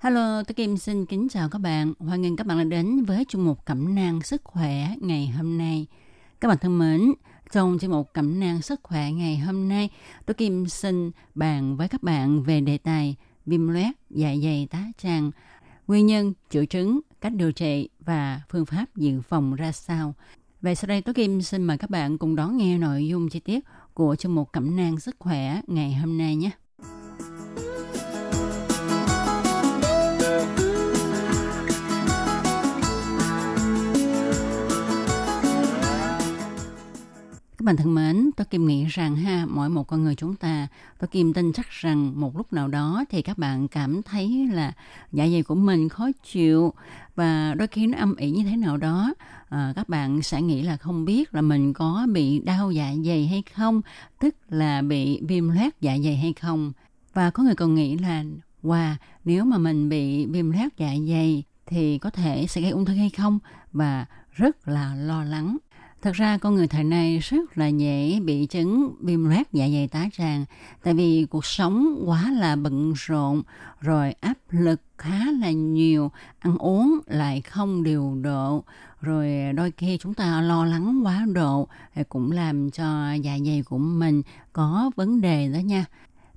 Hello, tôi Kim xin kính chào các bạn. Hoan nghênh các bạn đã đến với chương mục Cẩm nang sức khỏe ngày hôm nay. Các bạn thân mến, trong chương mục Cẩm nang sức khỏe ngày hôm nay, tôi Kim xin bàn với các bạn về đề tài viêm loét dạ dày tá tràng, nguyên nhân, triệu chứng, cách điều trị và phương pháp dự phòng ra sao. Vậy sau đây tôi Kim xin mời các bạn cùng đón nghe nội dung chi tiết của chương mục Cẩm nang sức khỏe ngày hôm nay nhé. Các bạn thân mến, tôi Kim nghĩ rằng ha, mỗi một con người chúng ta, tôi Kim tin chắc rằng một lúc nào đó thì các bạn cảm thấy là dạ dày của mình khó chịu và đôi khi nó âm ỉ như thế nào đó, à, các bạn sẽ nghĩ là không biết là mình có bị đau dạ dày hay không, tức là bị viêm loét dạ dày hay không. Và có người còn nghĩ là, wow, nếu mà mình bị viêm loét dạ dày thì có thể sẽ gây ung thư hay không và rất là lo lắng. Thật ra con người thời nay rất là dễ bị chứng viêm loét dạ dày tá tràng tại vì cuộc sống quá là bận rộn rồi áp lực khá là nhiều, ăn uống lại không điều độ rồi đôi khi chúng ta lo lắng quá độ thì cũng làm cho dạ dày của mình có vấn đề đó nha.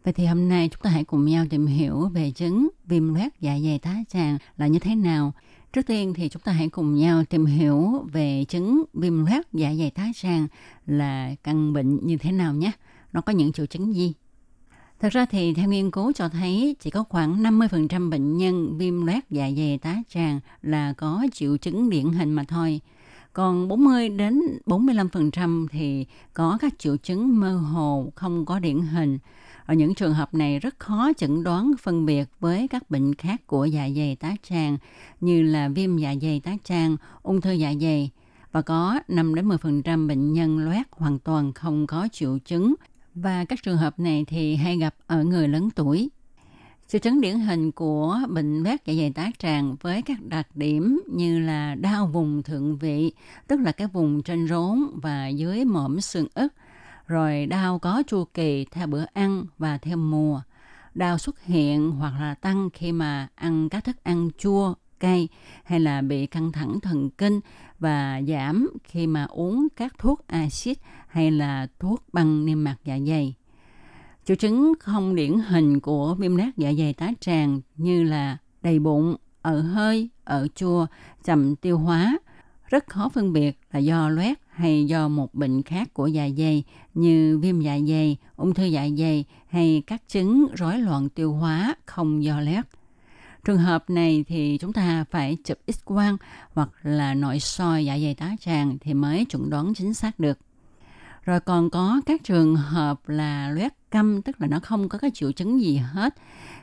Vậy thì hôm nay chúng ta hãy cùng nhau tìm hiểu về chứng viêm loét dạ dày tá tràng là như thế nào. Trước tiên thì chúng ta hãy cùng nhau tìm hiểu về chứng viêm loét dạ dày tá tràng là căn bệnh như thế nào nhé. Nó có những triệu chứng gì? Thật ra thì theo nghiên cứu cho thấy chỉ có khoảng 50% bệnh nhân viêm loét dạ dày tá tràng là có triệu chứng điển hình mà thôi. Còn 40 đến 45% thì có các triệu chứng mơ hồ không có điển hình. Ở những trường hợp này rất khó chẩn đoán phân biệt với các bệnh khác của dạ dày tá tràng như là viêm dạ dày tá tràng, ung thư dạ dày và có 5 đến 10% bệnh nhân loét hoàn toàn không có triệu chứng và các trường hợp này thì hay gặp ở người lớn tuổi. Triệu chứng điển hình của bệnh loét dạ dày tá tràng với các đặc điểm như là đau vùng thượng vị, tức là cái vùng trên rốn và dưới mõm xương ức, rồi đau có chu kỳ theo bữa ăn và theo mùa. Đau xuất hiện hoặc là tăng khi mà ăn các thức ăn chua, cay hay là bị căng thẳng thần kinh và giảm khi mà uống các thuốc axit hay là thuốc băng niêm mạc dạ dày. Triệu chứng không điển hình của viêm nát dạ dày tá tràng như là đầy bụng, ở hơi, ở chua, chậm tiêu hóa, rất khó phân biệt là do loét hay do một bệnh khác của dạ dày như viêm dạ dày, ung thư dạ dày hay các chứng rối loạn tiêu hóa không do loét. Trường hợp này thì chúng ta phải chụp x-quang hoặc là nội soi dạ dày tá tràng thì mới chuẩn đoán chính xác được. Rồi còn có các trường hợp là loét câm, tức là nó không có cái triệu chứng gì hết,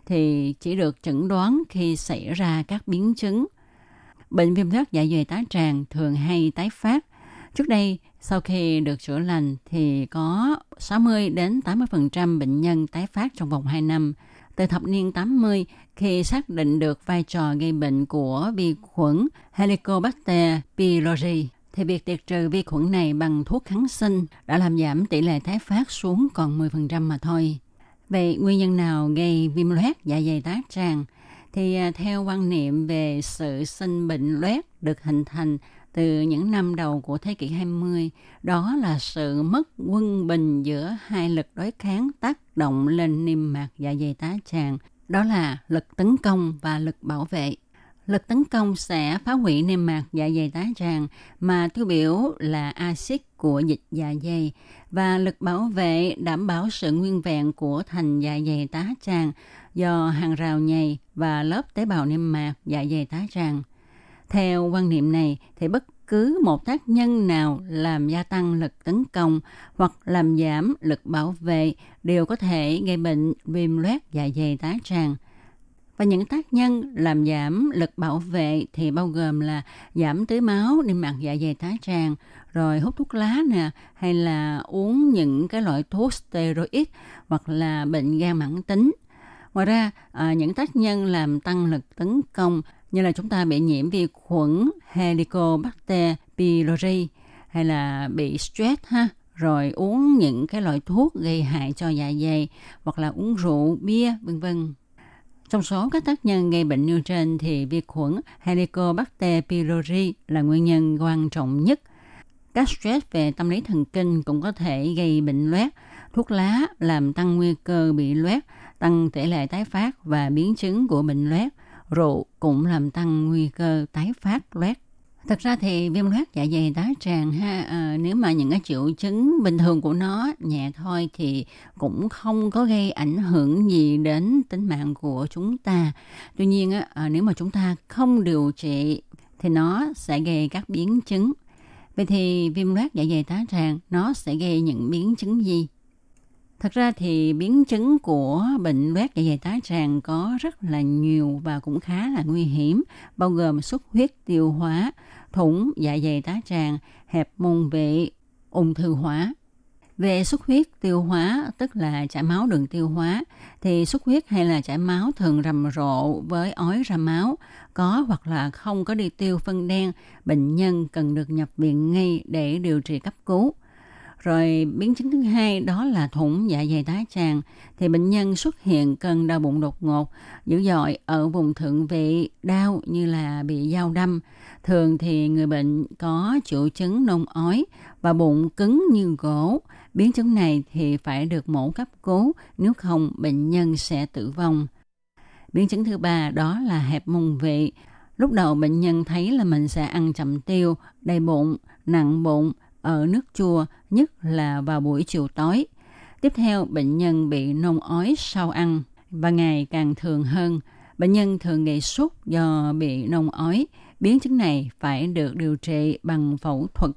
thì chỉ được chẩn đoán khi xảy ra các biến chứng. Bệnh viêm loét dạ dày tá tràng thường hay tái phát. Trước đây, sau khi được chữa lành thì có 60 đến 80% bệnh nhân tái phát trong vòng 2 năm. Từ thập niên 80, khi xác định được vai trò gây bệnh của vi khuẩn Helicobacter pylori, thì việc tiệt trừ vi khuẩn này bằng thuốc kháng sinh đã làm giảm tỷ lệ tái phát xuống còn 10% mà thôi. Vậy nguyên nhân nào gây viêm loét dạ dày tá tràng? Thì à, theo quan niệm về sự sinh bệnh loét được hình thành từ những năm đầu của thế kỷ 20, đó là sự mất quân bình giữa hai lực đối kháng tác động lên niêm mạc dạ dày tá tràng, đó là lực tấn công và lực bảo vệ. Lực tấn công sẽ phá hủy niêm mạc dạ dày tá tràng mà tiêu biểu là axit của dịch dạ dày và lực bảo vệ đảm bảo sự nguyên vẹn của thành dạ dày tá tràng do hàng rào nhầy và lớp tế bào niêm mạc dạ dày tá tràng. Theo quan niệm này thì bất cứ một tác nhân nào làm gia tăng lực tấn công hoặc làm giảm lực bảo vệ đều có thể gây bệnh viêm loét dạ dày tá tràng. Và những tác nhân làm giảm lực bảo vệ thì bao gồm là giảm tưới máu, niêm mạc dạ dày tá tràng, rồi hút thuốc lá nè, hay là uống những cái loại thuốc steroid hoặc là bệnh gan mãn tính. Ngoài ra, à, những tác nhân làm tăng lực tấn công như là chúng ta bị nhiễm vi khuẩn Helicobacter pylori hay là bị stress ha, rồi uống những cái loại thuốc gây hại cho dạ dày hoặc là uống rượu, bia, vân vân. Trong số các tác nhân gây bệnh nêu trên thì vi khuẩn Helicobacter pylori là nguyên nhân quan trọng nhất. Các stress về tâm lý thần kinh cũng có thể gây bệnh loét. Thuốc lá làm tăng nguy cơ bị loét, tăng tỷ lệ tái phát và biến chứng của bệnh loét. Rượu cũng làm tăng nguy cơ tái phát loét. Thật ra thì viêm loét dạ dày tá tràng ha à, nếu mà những cái triệu chứng bình thường của nó nhẹ thôi thì cũng không có gây ảnh hưởng gì đến tính mạng của chúng ta. Tuy nhiên á, à, nếu mà chúng ta không điều trị thì nó sẽ gây các biến chứng. Vậy thì viêm loét dạ dày tá tràng nó sẽ gây những biến chứng gì? Thật ra thì biến chứng của bệnh loét dạ dày tá tràng có rất là nhiều và cũng khá là nguy hiểm, bao gồm xuất huyết tiêu hóa, thủng dạ dày tá tràng, hẹp môn vị, ung thư hóa. Về xuất huyết tiêu hóa, tức là chảy máu đường tiêu hóa, thì xuất huyết hay là chảy máu thường rầm rộ với ói ra máu, có hoặc là không có đi tiêu phân đen, bệnh nhân cần được nhập viện ngay để điều trị cấp cứu. Rồi biến chứng thứ hai đó là thủng dạ dày tá tràng thì bệnh nhân xuất hiện cơn đau bụng đột ngột, dữ dội ở vùng thượng vị, đau như là bị dao đâm. Thường thì người bệnh có triệu chứng nôn ói và bụng cứng như gỗ. Biến chứng này thì phải được mổ cấp cứu, nếu không bệnh nhân sẽ tử vong. Biến chứng thứ ba đó là hẹp mùng vị. Lúc đầu bệnh nhân thấy là mình sẽ ăn chậm tiêu, đầy bụng, nặng bụng, ở nước chua, nhất là vào buổi chiều tối. Tiếp theo, bệnh nhân bị nôn ói sau ăn và ngày càng thường hơn. Bệnh nhân thường gây sốt do bị nôn ói. Biến chứng này phải được điều trị bằng phẫu thuật.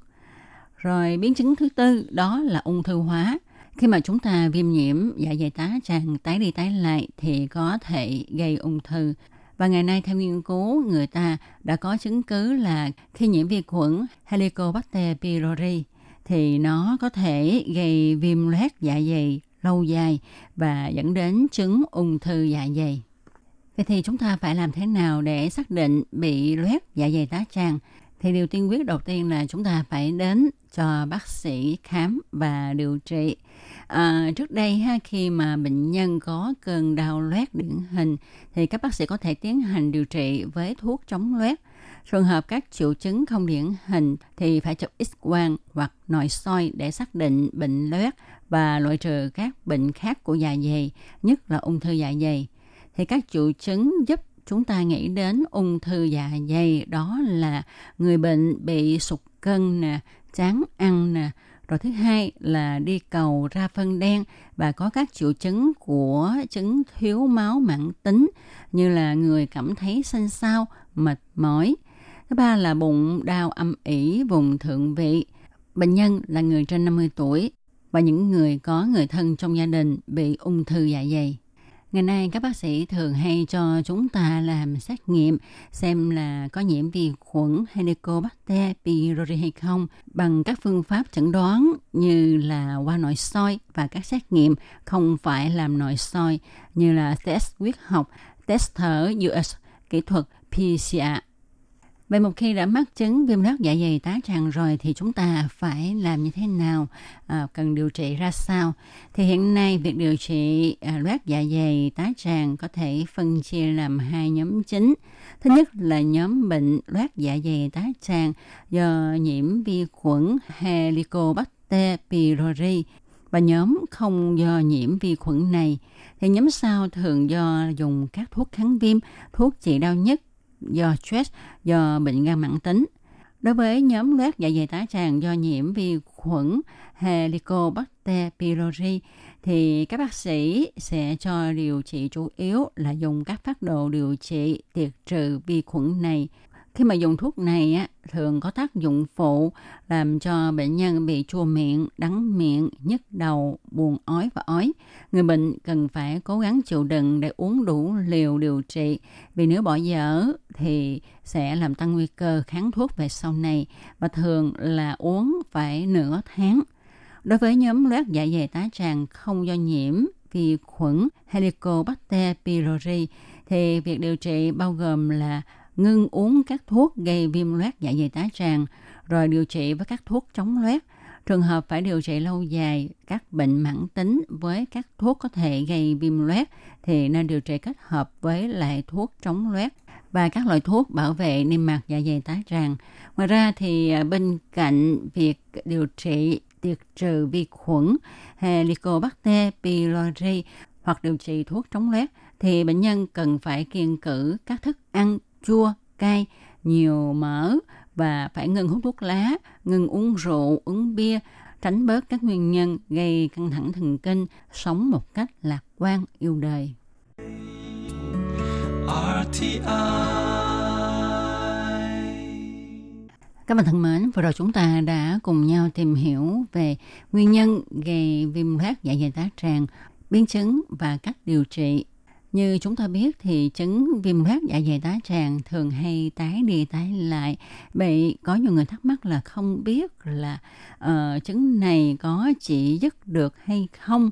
Rồi biến chứng thứ tư đó là ung thư hóa. Khi mà chúng ta viêm nhiễm dạ dày tá tràng tái đi tái lại thì có thể gây ung thư. Và ngày nay theo nghiên cứu, người ta đã có chứng cứ là khi nhiễm vi khuẩn Helicobacter pylori thì nó có thể gây viêm loét dạ dày lâu dài và dẫn đến chứng ung thư dạ dày. Vậy thì chúng ta phải làm thế nào để xác định bị loét dạ dày tá tràng? Thì điều tiên quyết đầu tiên là chúng ta phải đến cho bác sĩ khám và điều trị. À, trước đây ha, khi mà bệnh nhân có cơn đau loét điển hình thì các bác sĩ có thể tiến hành điều trị với thuốc chống loét. Trường hợp các triệu chứng không điển hình thì phải chụp x-quang hoặc nội soi để xác định bệnh loét và loại trừ các bệnh khác của dạ dày, nhất là ung thư dạ dày. Thì các triệu chứng giúp chúng ta nghĩ đến ung thư dạ dày đó là người bệnh bị sụt cân nè, chán ăn nè, rồi thứ hai là đi cầu ra phân đen và có các triệu chứng của chứng thiếu máu mãn tính như là người cảm thấy xanh xao, mệt mỏi. Thứ ba là bụng đau âm ỉ vùng thượng vị. Bệnh nhân là người trên 50 tuổi và những người có người thân trong gia đình bị ung thư dạ dày. Ngày nay các bác sĩ thường hay cho chúng ta làm xét nghiệm xem là có nhiễm vi khuẩn Helicobacter pylori hay không bằng các phương pháp chẩn đoán như là qua nội soi và các xét nghiệm không phải làm nội soi như là test huyết học, test thở US, kỹ thuật PCR Vậy một khi đã mắc chứng viêm loét dạ dày tá tràng rồi thì chúng ta phải làm như thế nào, à, cần điều trị ra sao? Thì hiện nay việc điều trị à, loét dạ dày tá tràng có thể phân chia làm hai nhóm chính. Thứ nhất là nhóm bệnh loét dạ dày tá tràng do nhiễm vi khuẩn Helicobacter pylori và nhóm không do nhiễm vi khuẩn này thì nhóm sau thường do dùng các thuốc kháng viêm, thuốc trị đau nhất do stress, do bệnh gan mãn tính. Đối với nhóm loét dạ dày tá tràng do nhiễm vi khuẩn Helicobacter pylori, thì các bác sĩ sẽ cho điều trị chủ yếu là dùng các phát đồ điều trị tiệt trừ vi khuẩn này khi mà dùng thuốc này á, thường có tác dụng phụ làm cho bệnh nhân bị chua miệng, đắng miệng, nhức đầu, buồn ói và ói. Người bệnh cần phải cố gắng chịu đựng để uống đủ liều điều trị. Vì nếu bỏ dở thì sẽ làm tăng nguy cơ kháng thuốc về sau này và thường là uống phải nửa tháng. Đối với nhóm loét dạ dày tá tràng không do nhiễm vi khuẩn Helicobacter pylori thì việc điều trị bao gồm là ngưng uống các thuốc gây viêm loét dạ dày tá tràng, rồi điều trị với các thuốc chống loét. Trường hợp phải điều trị lâu dài các bệnh mãn tính với các thuốc có thể gây viêm loét thì nên điều trị kết hợp với lại thuốc chống loét và các loại thuốc bảo vệ niêm mạc dạ dày tá tràng. Ngoài ra thì à, bên cạnh việc điều trị tiệt trừ vi khuẩn Helicobacter pylori hoặc điều trị thuốc chống loét thì bệnh nhân cần phải kiêng cử các thức ăn chua, cay, nhiều mỡ và phải ngừng hút thuốc lá, ngừng uống rượu, uống bia, tránh bớt các nguyên nhân gây căng thẳng thần kinh, sống một cách lạc quan, yêu đời. Các bạn thân mến, vừa rồi chúng ta đã cùng nhau tìm hiểu về nguyên nhân gây viêm loét dạ dày tá tràng, biến chứng và cách điều trị như chúng ta biết thì chứng viêm loét dạ dày tá tràng thường hay tái đi tái lại. Vậy có nhiều người thắc mắc là không biết là uh, chứng này có chỉ dứt được hay không.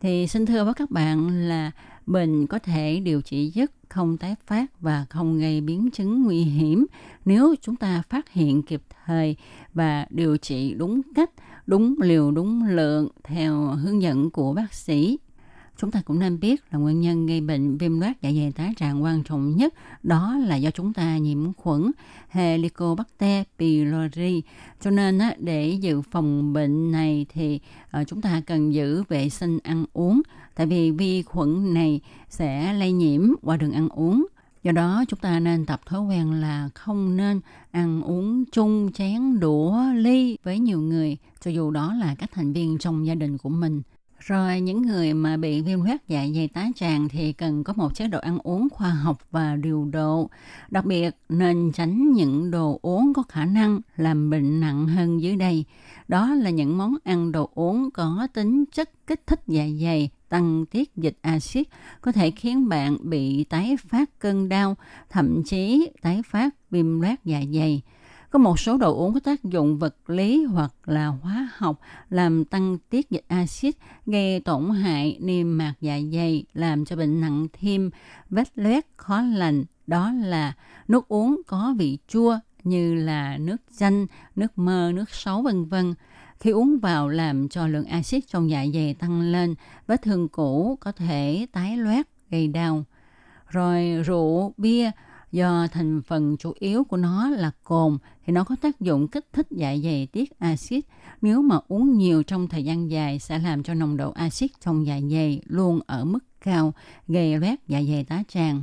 Thì xin thưa với các bạn là bệnh có thể điều trị dứt không tái phát và không gây biến chứng nguy hiểm nếu chúng ta phát hiện kịp thời và điều trị đúng cách, đúng liều, đúng lượng theo hướng dẫn của bác sĩ chúng ta cũng nên biết là nguyên nhân gây bệnh viêm loét dạ dày tá tràng quan trọng nhất đó là do chúng ta nhiễm khuẩn Helicobacter pylori. Cho nên á, để dự phòng bệnh này thì ờ, chúng ta cần giữ vệ sinh ăn uống tại vì vi khuẩn này sẽ lây nhiễm qua đường ăn uống. Do đó chúng ta nên tập thói quen là không nên ăn uống chung chén đũa ly với nhiều người cho dù đó là các thành viên trong gia đình của mình rồi những người mà bị viêm loét dạ dày tá tràng thì cần có một chế độ ăn uống khoa học và điều độ. Đặc biệt nên tránh những đồ uống có khả năng làm bệnh nặng hơn dưới đây. Đó là những món ăn đồ uống có tính chất kích thích dạ dày, tăng tiết dịch axit có thể khiến bạn bị tái phát cơn đau, thậm chí tái phát viêm loét dạ dày. Có một số đồ uống có tác dụng vật lý hoặc là hóa học làm tăng tiết dịch axit, gây tổn hại niêm mạc dạ dày, làm cho bệnh nặng thêm, vết loét khó lành. Đó là nước uống có vị chua như là nước chanh, nước mơ, nước sấu vân vân. Khi uống vào làm cho lượng axit trong dạ dày tăng lên, vết thương cũ có thể tái loét, gây đau. Rồi rượu, bia, do thành phần chủ yếu của nó là cồn thì nó có tác dụng kích thích dạ dày tiết axit. Nếu mà uống nhiều trong thời gian dài sẽ làm cho nồng độ axit trong dạ dày luôn ở mức cao, gây loét dạ dày tá tràng.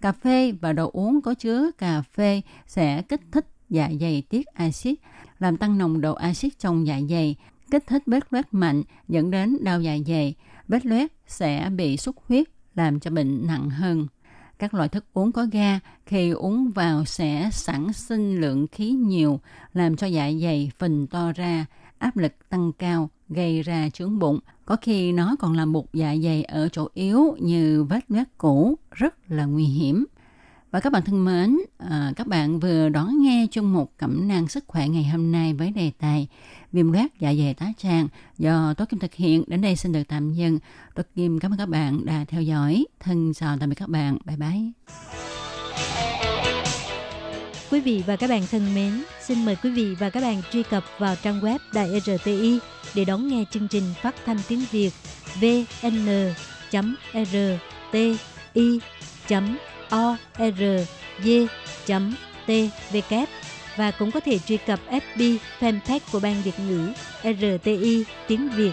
Cà phê và đồ uống có chứa cà phê sẽ kích thích dạ dày tiết axit, làm tăng nồng độ axit trong dạ dày, kích thích vết loét mạnh dẫn đến đau dạ dày. Vết loét sẽ bị xuất huyết, làm cho bệnh nặng hơn các loại thức uống có ga khi uống vào sẽ sản sinh lượng khí nhiều, làm cho dạ dày phình to ra, áp lực tăng cao, gây ra chướng bụng. Có khi nó còn làm bục dạ dày ở chỗ yếu như vết loét cũ, rất là nguy hiểm. Và các bạn thân mến, à, các bạn vừa đón nghe chung một cẩm nang sức khỏe ngày hôm nay với đề tài viêm loét dạ dày tá tràng do Tố Kim thực hiện. Đến đây xin được tạm dừng. Tố Kim cảm ơn các bạn đã theo dõi. Thân chào tạm biệt các bạn. Bye bye. Quý vị và các bạn thân mến, xin mời quý vị và các bạn truy cập vào trang web Đài RTI để đón nghe chương trình phát thanh tiếng Việt o chấm t v k và cũng có thể truy cập FB fanpage của Ban Việt ngữ RTI tiếng Việt.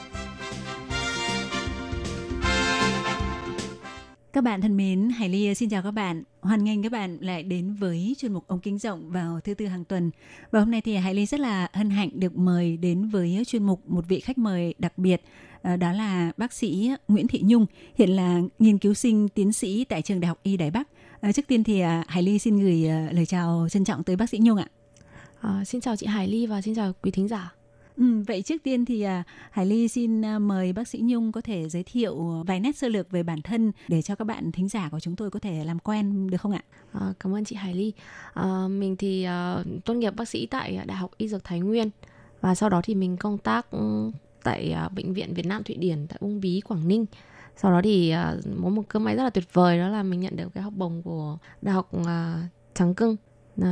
Các bạn thân mến, Hải Ly xin chào các bạn. Hoan nghênh các bạn lại đến với chuyên mục ống kính rộng vào thứ tư hàng tuần. Và hôm nay thì Hải Ly rất là hân hạnh được mời đến với chuyên mục một vị khách mời đặc biệt ờ, đó là bác sĩ Nguyễn Thị Nhung, hiện là nghiên cứu sinh tiến sĩ tại trường Đại học Y Đài Bắc. Ờ, trước tiên thì ờ, Hải Ly xin gửi lời chào trân trọng tới bác sĩ Nhung ạ. À, xin chào chị Hải Ly và xin chào quý thính giả. Ừ, vậy trước tiên thì à, Hải Ly xin à, mời bác sĩ Nhung có thể giới thiệu vài nét sơ lược về bản thân để cho các bạn thính giả của chúng tôi có thể làm quen được không ạ? À, cảm ơn chị Hải Ly. À, mình thì à, tốt nghiệp bác sĩ tại Đại học Y Dược Thái Nguyên và sau đó thì mình công tác ừ, tại à, bệnh viện Việt Nam Thụy Điển tại Uông Bí Quảng Ninh sau đó thì uh, có một cơ may rất là tuyệt vời đó là mình nhận được cái học bổng của đại học à, uh, Trắng Cưng uh,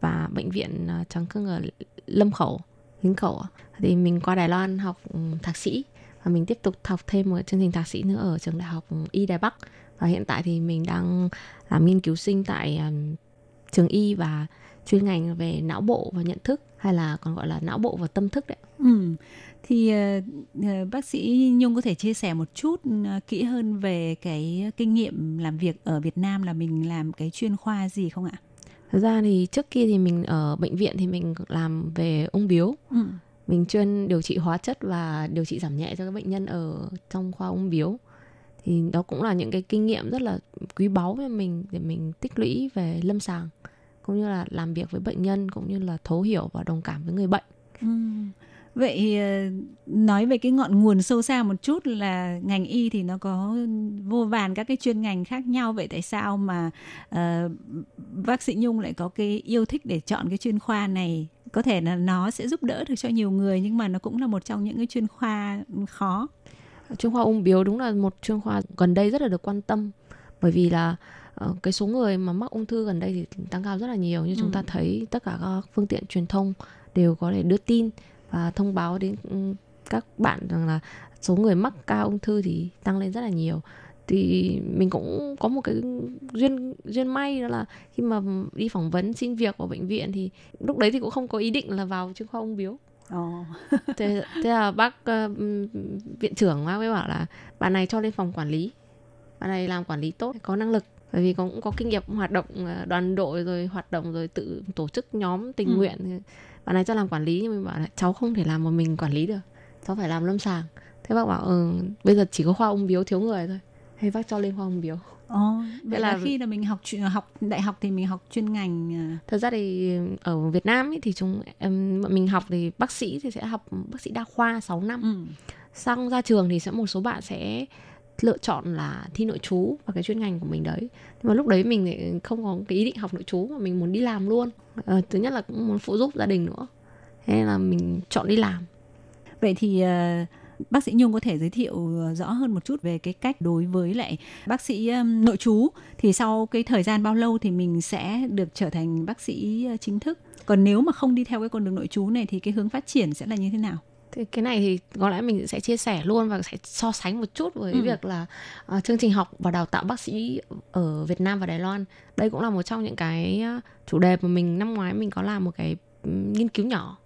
và bệnh viện uh, Trắng Cưng ở Lâm Khẩu Lính Khẩu thì mình qua Đài Loan học ừ, thạc sĩ và mình tiếp tục học thêm một chương trình thạc sĩ nữa ở trường đại học ừ, Y Đài Bắc và hiện tại thì mình đang làm nghiên cứu sinh tại um, trường y và chuyên ngành về não bộ và nhận thức hay là còn gọi là não bộ và tâm thức đấy. Ừ thì uh, bác sĩ Nhung có thể chia sẻ một chút uh, kỹ hơn về cái kinh nghiệm làm việc ở Việt Nam là mình làm cái chuyên khoa gì không ạ? Thực ra thì trước kia thì mình ở bệnh viện thì mình làm về ung biếu. Ừ. Mình chuyên điều trị hóa chất và điều trị giảm nhẹ cho các bệnh nhân ở trong khoa ung biếu. Thì đó cũng là những cái kinh nghiệm rất là quý báu với mình để mình tích lũy về lâm sàng cũng như là làm việc với bệnh nhân cũng như là thấu hiểu và đồng cảm với người bệnh. Ừ. Vậy ờ, nói về cái ngọn nguồn sâu xa một chút là ngành y thì nó có vô vàn các cái chuyên ngành khác nhau. Vậy tại sao mà uh, bác sĩ Nhung lại có cái yêu thích để chọn cái chuyên khoa này? Có thể là nó sẽ giúp đỡ được cho nhiều người nhưng mà nó cũng là một trong những cái chuyên khoa khó. Chuyên khoa ung biếu đúng là một chuyên khoa gần đây rất là được quan tâm. Bởi vì là uh, cái số người mà mắc ung thư gần đây thì tăng cao rất là nhiều. Như ừ. chúng ta thấy tất cả các phương tiện truyền thông đều có thể đưa tin và thông báo đến ừ, các bạn rằng là số người mắc ca ung thư thì tăng lên rất là nhiều. Thì mình cũng có một cái duyên duyên may đó là khi mà đi phỏng vấn xin việc vào bệnh viện thì lúc đấy thì cũng không có ý định là vào chuyên khoa ung biếu. Oh. thế, thế là bác uh, viện trưởng bác mới bảo là bạn này cho lên phòng quản lý. Bạn này làm quản lý tốt có năng lực. Bởi vì cũng có kinh nghiệm hoạt động ờ, đoàn đội rồi hoạt động rồi tự tổ chức nhóm tình ừ. nguyện bạn này cho làm quản lý nhưng mình bảo là cháu không thể làm một mình quản lý được. Cháu phải làm lâm sàng. Thế bác bảo ừ, bây giờ chỉ có khoa ung biếu thiếu người thôi. Hay bác cho lên khoa ung biếu. Ồ, vậy là, là khi là mình học học đại học thì mình học chuyên ngành à? thật ra thì ở Việt Nam ấy thì chúng em mình học thì bác sĩ thì sẽ học bác sĩ đa khoa 6 năm. Ừ. xong ra trường thì sẽ một số bạn sẽ lựa chọn là thi nội chú và cái chuyên ngành của mình đấy. Nhưng mà lúc đấy mình không có cái ý định học nội chú mà mình muốn đi làm luôn. À, thứ nhất là cũng muốn phụ giúp gia đình nữa. Thế là mình chọn đi làm. Vậy thì uh, bác sĩ Nhung có thể giới thiệu ờ, rõ hơn một chút về cái cách đối với lại bác sĩ nội chú thì sau cái thời gian bao lâu thì mình sẽ được trở thành bác sĩ chính thức? Còn nếu mà không đi theo cái con đường nội chú này thì cái hướng phát triển sẽ là như thế nào? Thì cái này thì có lẽ mình sẽ chia sẻ luôn và sẽ so sánh một chút với ừ. việc là uh, chương trình học và đào tạo bác sĩ ở Việt Nam và Đài Loan. Đây cũng là một trong những cái chủ đề mà mình năm ngoái mình có làm một cái nghiên cứu nhỏ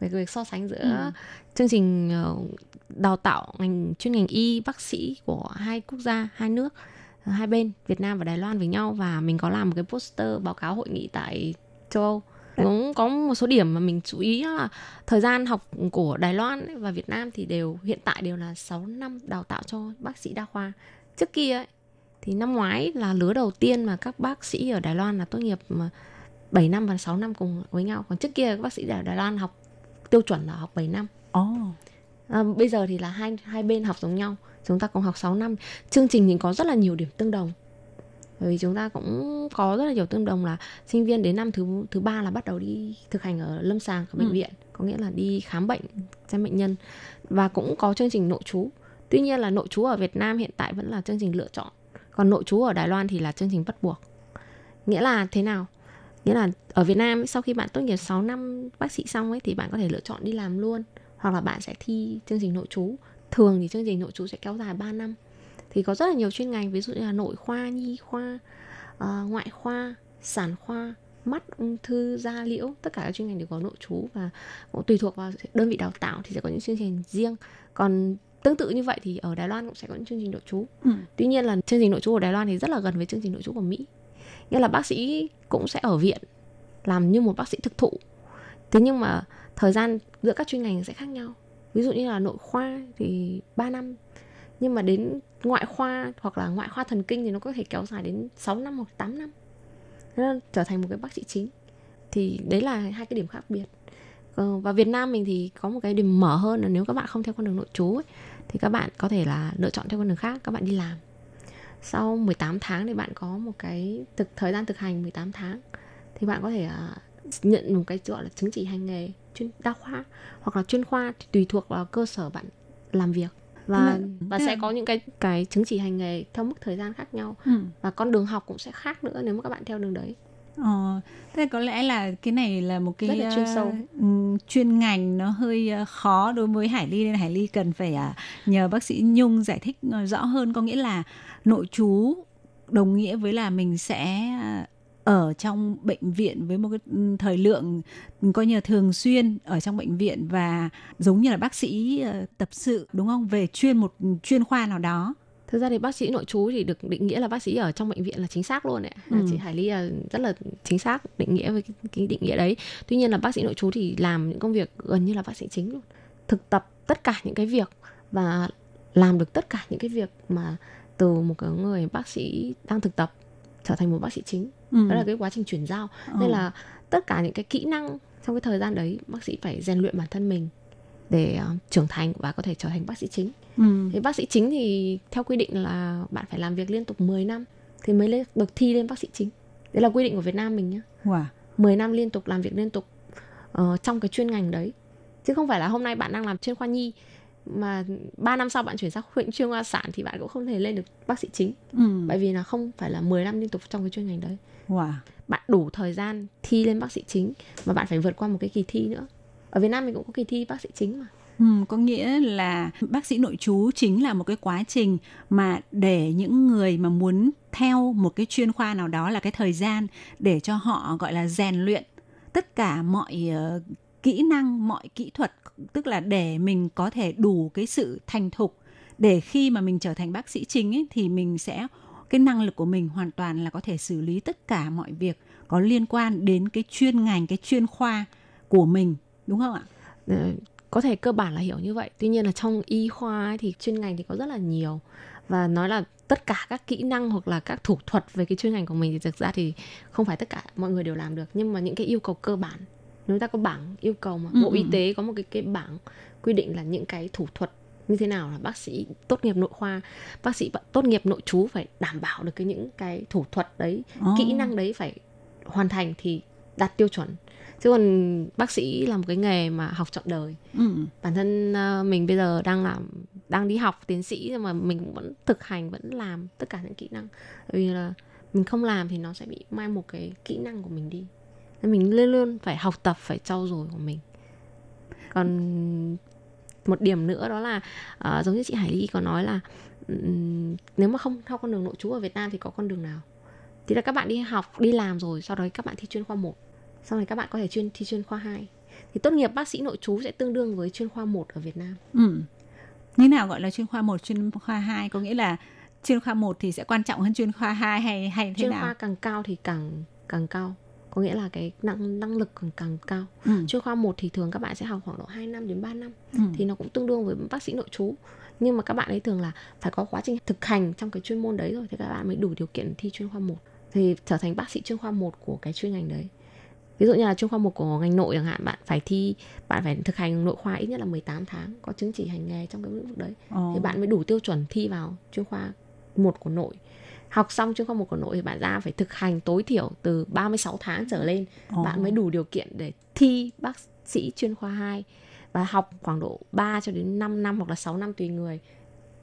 về việc so sánh giữa ừ. chương trình uh, đào tạo ngành chuyên ngành y bác sĩ của hai quốc gia, hai nước, hai bên Việt Nam và Đài Loan với nhau và mình có làm một cái poster báo cáo hội nghị tại châu Âu cũng có một số điểm mà mình chú ý là thời gian học của Đài Loan và Việt Nam thì đều hiện tại đều là 6 năm đào tạo cho bác sĩ đa khoa. Trước kia ấy, thì năm ngoái là lứa đầu tiên mà các bác sĩ ở Đài Loan là tốt nghiệp mà 7 năm và 6 năm cùng với nhau. Còn trước kia các bác sĩ ở Đài Loan học tiêu chuẩn là học 7 năm. Oh. à, bây giờ thì là hai hai bên học giống nhau chúng ta cùng học 6 năm. Chương trình thì có rất là nhiều điểm tương đồng bởi vì chúng ta cũng có rất là nhiều tương đồng là sinh viên đến năm thứ thứ ba là bắt đầu đi thực hành ở lâm sàng ở bệnh ừ. viện. Có nghĩa là đi khám bệnh xem bệnh nhân. Và cũng có chương trình nội trú. Tuy nhiên là nội trú ở Việt Nam hiện tại vẫn là chương trình lựa chọn. Còn nội trú ở Đài Loan thì là chương trình bắt buộc. Nghĩa là thế nào? Nghĩa là ở Việt Nam ấy, sau khi bạn tốt nghiệp 6 năm bác sĩ xong ấy thì bạn có thể lựa chọn đi làm luôn. Hoặc là bạn sẽ thi chương trình nội trú. Thường thì chương trình nội trú sẽ kéo dài 3 năm thì có rất là nhiều chuyên ngành ví dụ như là nội khoa nhi khoa uh, ngoại khoa sản khoa mắt ung thư da liễu tất cả các chuyên ngành đều có nội trú và cũng tùy thuộc vào đơn vị đào tạo thì sẽ có những chương trình riêng. Còn tương tự như vậy thì ở Đài Loan cũng sẽ có những chương trình nội trú Ừ. tuy nhiên là chương trình nội trú của Đài Loan thì rất là gần với chương trình nội trú của Mỹ. Nghĩa là bác sĩ cũng sẽ ở viện làm như một bác sĩ thực thụ. Thế nhưng mà thời gian giữa các chuyên ngành sẽ khác nhau. Ví dụ như là nội khoa thì 3 năm nhưng mà đến ngoại khoa hoặc là ngoại khoa thần kinh thì nó có thể kéo dài đến 6 năm hoặc 8 năm. Nó trở thành một cái bác sĩ chính. Thì đấy là hai cái điểm khác biệt. Ờ, và Việt Nam mình thì có một cái điểm mở hơn là nếu các bạn không theo con đường nội trú ấy, thì các bạn có thể là lựa chọn theo con đường khác các bạn đi làm. Sau 18 tháng thì bạn có một cái thực thời gian thực hành 18 tháng thì bạn có thể uh, nhận một cái gọi là chứng chỉ hành nghề chuyên đa khoa hoặc là chuyên khoa thì tùy thuộc vào cơ sở bạn làm việc và và sẽ có những cái cái chứng chỉ hành nghề theo mức thời gian khác nhau Ừ. và con đường học cũng sẽ khác nữa nếu mà các bạn theo đường đấy Ờ, thế có lẽ là cái này là một cái Rất là chuyên ờ, sâu. ừm, chuyên ngành nó hơi ờ, khó đối với Hải Ly nên Hải Ly cần phải à, nhờ bác sĩ Nhung giải thích ờ, rõ hơn có nghĩa là nội trú đồng nghĩa với là mình sẽ ở trong bệnh viện với một cái ừm, thời lượng ừm, coi như là thường xuyên ở trong bệnh viện và giống như là bác sĩ ờ, tập sự đúng không về chuyên một chuyên khoa nào đó Thực ra thì bác sĩ nội trú thì được định nghĩa là bác sĩ ở trong bệnh viện là chính xác luôn. Là Ừ. Chị Hải Ly là rất là chính xác định nghĩa với cái, cái định nghĩa đấy. Tuy nhiên là bác sĩ nội trú thì làm những công việc gần như là bác sĩ chính luôn. Thực tập tất cả những cái việc và làm được tất cả những cái việc mà từ một cái người bác sĩ đang thực tập trở thành một bác sĩ chính. Ừ. Đó là cái quá trình chuyển giao. Ờ. Nên là tất cả những cái kỹ năng trong cái thời gian đấy bác sĩ phải rèn luyện bản thân mình để ờ, trưởng thành và có thể trở thành bác sĩ chính. Ừ. Thì bác sĩ chính thì theo quy định là bạn phải làm việc liên tục 10 năm thì mới lên- được thi lên bác sĩ chính. Đấy là quy định của Việt Nam mình nhá. Wow. 10 năm liên tục làm việc liên tục ờ, trong cái chuyên ngành đấy. Chứ không phải là hôm nay bạn đang làm chuyên khoa nhi mà 3 năm sau bạn chuyển sang huyện chuyên khoa sản thì bạn cũng không thể lên được bác sĩ chính. Ừ. Bởi vì là không phải là 10 năm liên tục trong cái chuyên ngành đấy. Wow. Bạn đủ thời gian thi lên bác sĩ chính mà bạn phải vượt qua một cái kỳ thi nữa. Ở Việt Nam mình cũng có kỳ thi bác sĩ chính mà. Ừ, có nghĩa là bác sĩ nội trú chính là một cái quá trình mà để những người mà muốn theo một cái chuyên khoa nào đó là cái thời gian để cho họ gọi là rèn luyện tất cả mọi ờ, kỹ năng, mọi kỹ thuật tức là để mình có thể đủ cái sự thành thục. Để khi mà mình trở thành bác sĩ chính ấy, thì mình sẽ cái năng lực của mình hoàn toàn là có thể xử lý tất cả mọi việc có liên quan đến cái chuyên ngành, cái chuyên khoa của mình, đúng không ạ? Ờ, có thể cơ bản là hiểu như vậy. Tuy nhiên là trong y khoa ấy thì chuyên ngành thì có rất là nhiều. Và nói là tất cả các kỹ năng hoặc là các thủ thuật về cái chuyên ngành của mình thì thực ra thì không phải tất cả mọi người đều làm được. Nhưng mà những cái yêu cầu cơ bản chúng ta có bảng yêu cầu mà Ừ, bộ y ừ. tế có một cái cái bảng quy định là những cái thủ thuật như thế nào là bác sĩ tốt nghiệp nội khoa bác sĩ tốt nghiệp nội trú phải đảm bảo được cái những cái thủ thuật đấy Ồ. kỹ năng đấy phải hoàn thành thì đạt tiêu chuẩn chứ còn bác sĩ là một cái nghề mà học trọn đời Ừ. bản thân ờ, mình bây giờ đang làm đang đi học tiến sĩ nhưng mà mình vẫn thực hành vẫn làm tất cả những kỹ năng bởi vì là mình không làm thì nó sẽ bị mai một cái kỹ năng của mình đi mình luôn luôn phải học tập phải trau dồi của mình. Còn một điểm nữa đó là ờ, giống như chị Hải Ly có nói là ừm, nếu mà không theo con đường nội trú ở Việt Nam thì có con đường nào? Thì là các bạn đi học đi làm rồi sau đó các bạn thi chuyên khoa 1 sau này các bạn có thể chuyên thi chuyên khoa 2 thì tốt nghiệp bác sĩ nội trú sẽ tương đương với chuyên khoa 1 ở Việt Nam. Ừ. Như nào gọi là chuyên khoa 1, chuyên khoa 2 có nghĩa là chuyên khoa 1 thì sẽ quan trọng hơn chuyên khoa 2 hay hay thế chuyên nào? khoa càng cao thì càng càng cao có nghĩa là cái năng năng lực càng càng cao. Ừ. chuyên khoa 1 thì thường các bạn sẽ học khoảng độ 2 năm đến 3 năm. Ừ. thì nó cũng tương đương với bác sĩ nội trú. Nhưng mà các bạn ấy thường là phải có quá trình thực hành trong cái chuyên môn đấy rồi thì các bạn mới đủ điều kiện thi chuyên khoa 1 thì trở thành bác sĩ chuyên khoa 1 của cái chuyên ngành đấy. Ví dụ như là chuyên khoa 1 của ngành nội chẳng hạn bạn phải thi bạn phải thực hành nội khoa ít nhất là 18 tháng có chứng chỉ hành nghề trong cái lĩnh vực đấy. Ồ. thì bạn mới đủ tiêu chuẩn thi vào chuyên khoa 1 của nội học xong chuyên khoa 1 của nội thì bạn ra phải thực hành tối thiểu từ 36 tháng trở lên Ồ. bạn mới đủ điều kiện để thi bác sĩ chuyên khoa 2 và học khoảng độ 3 cho đến 5 năm hoặc là 6 năm tùy người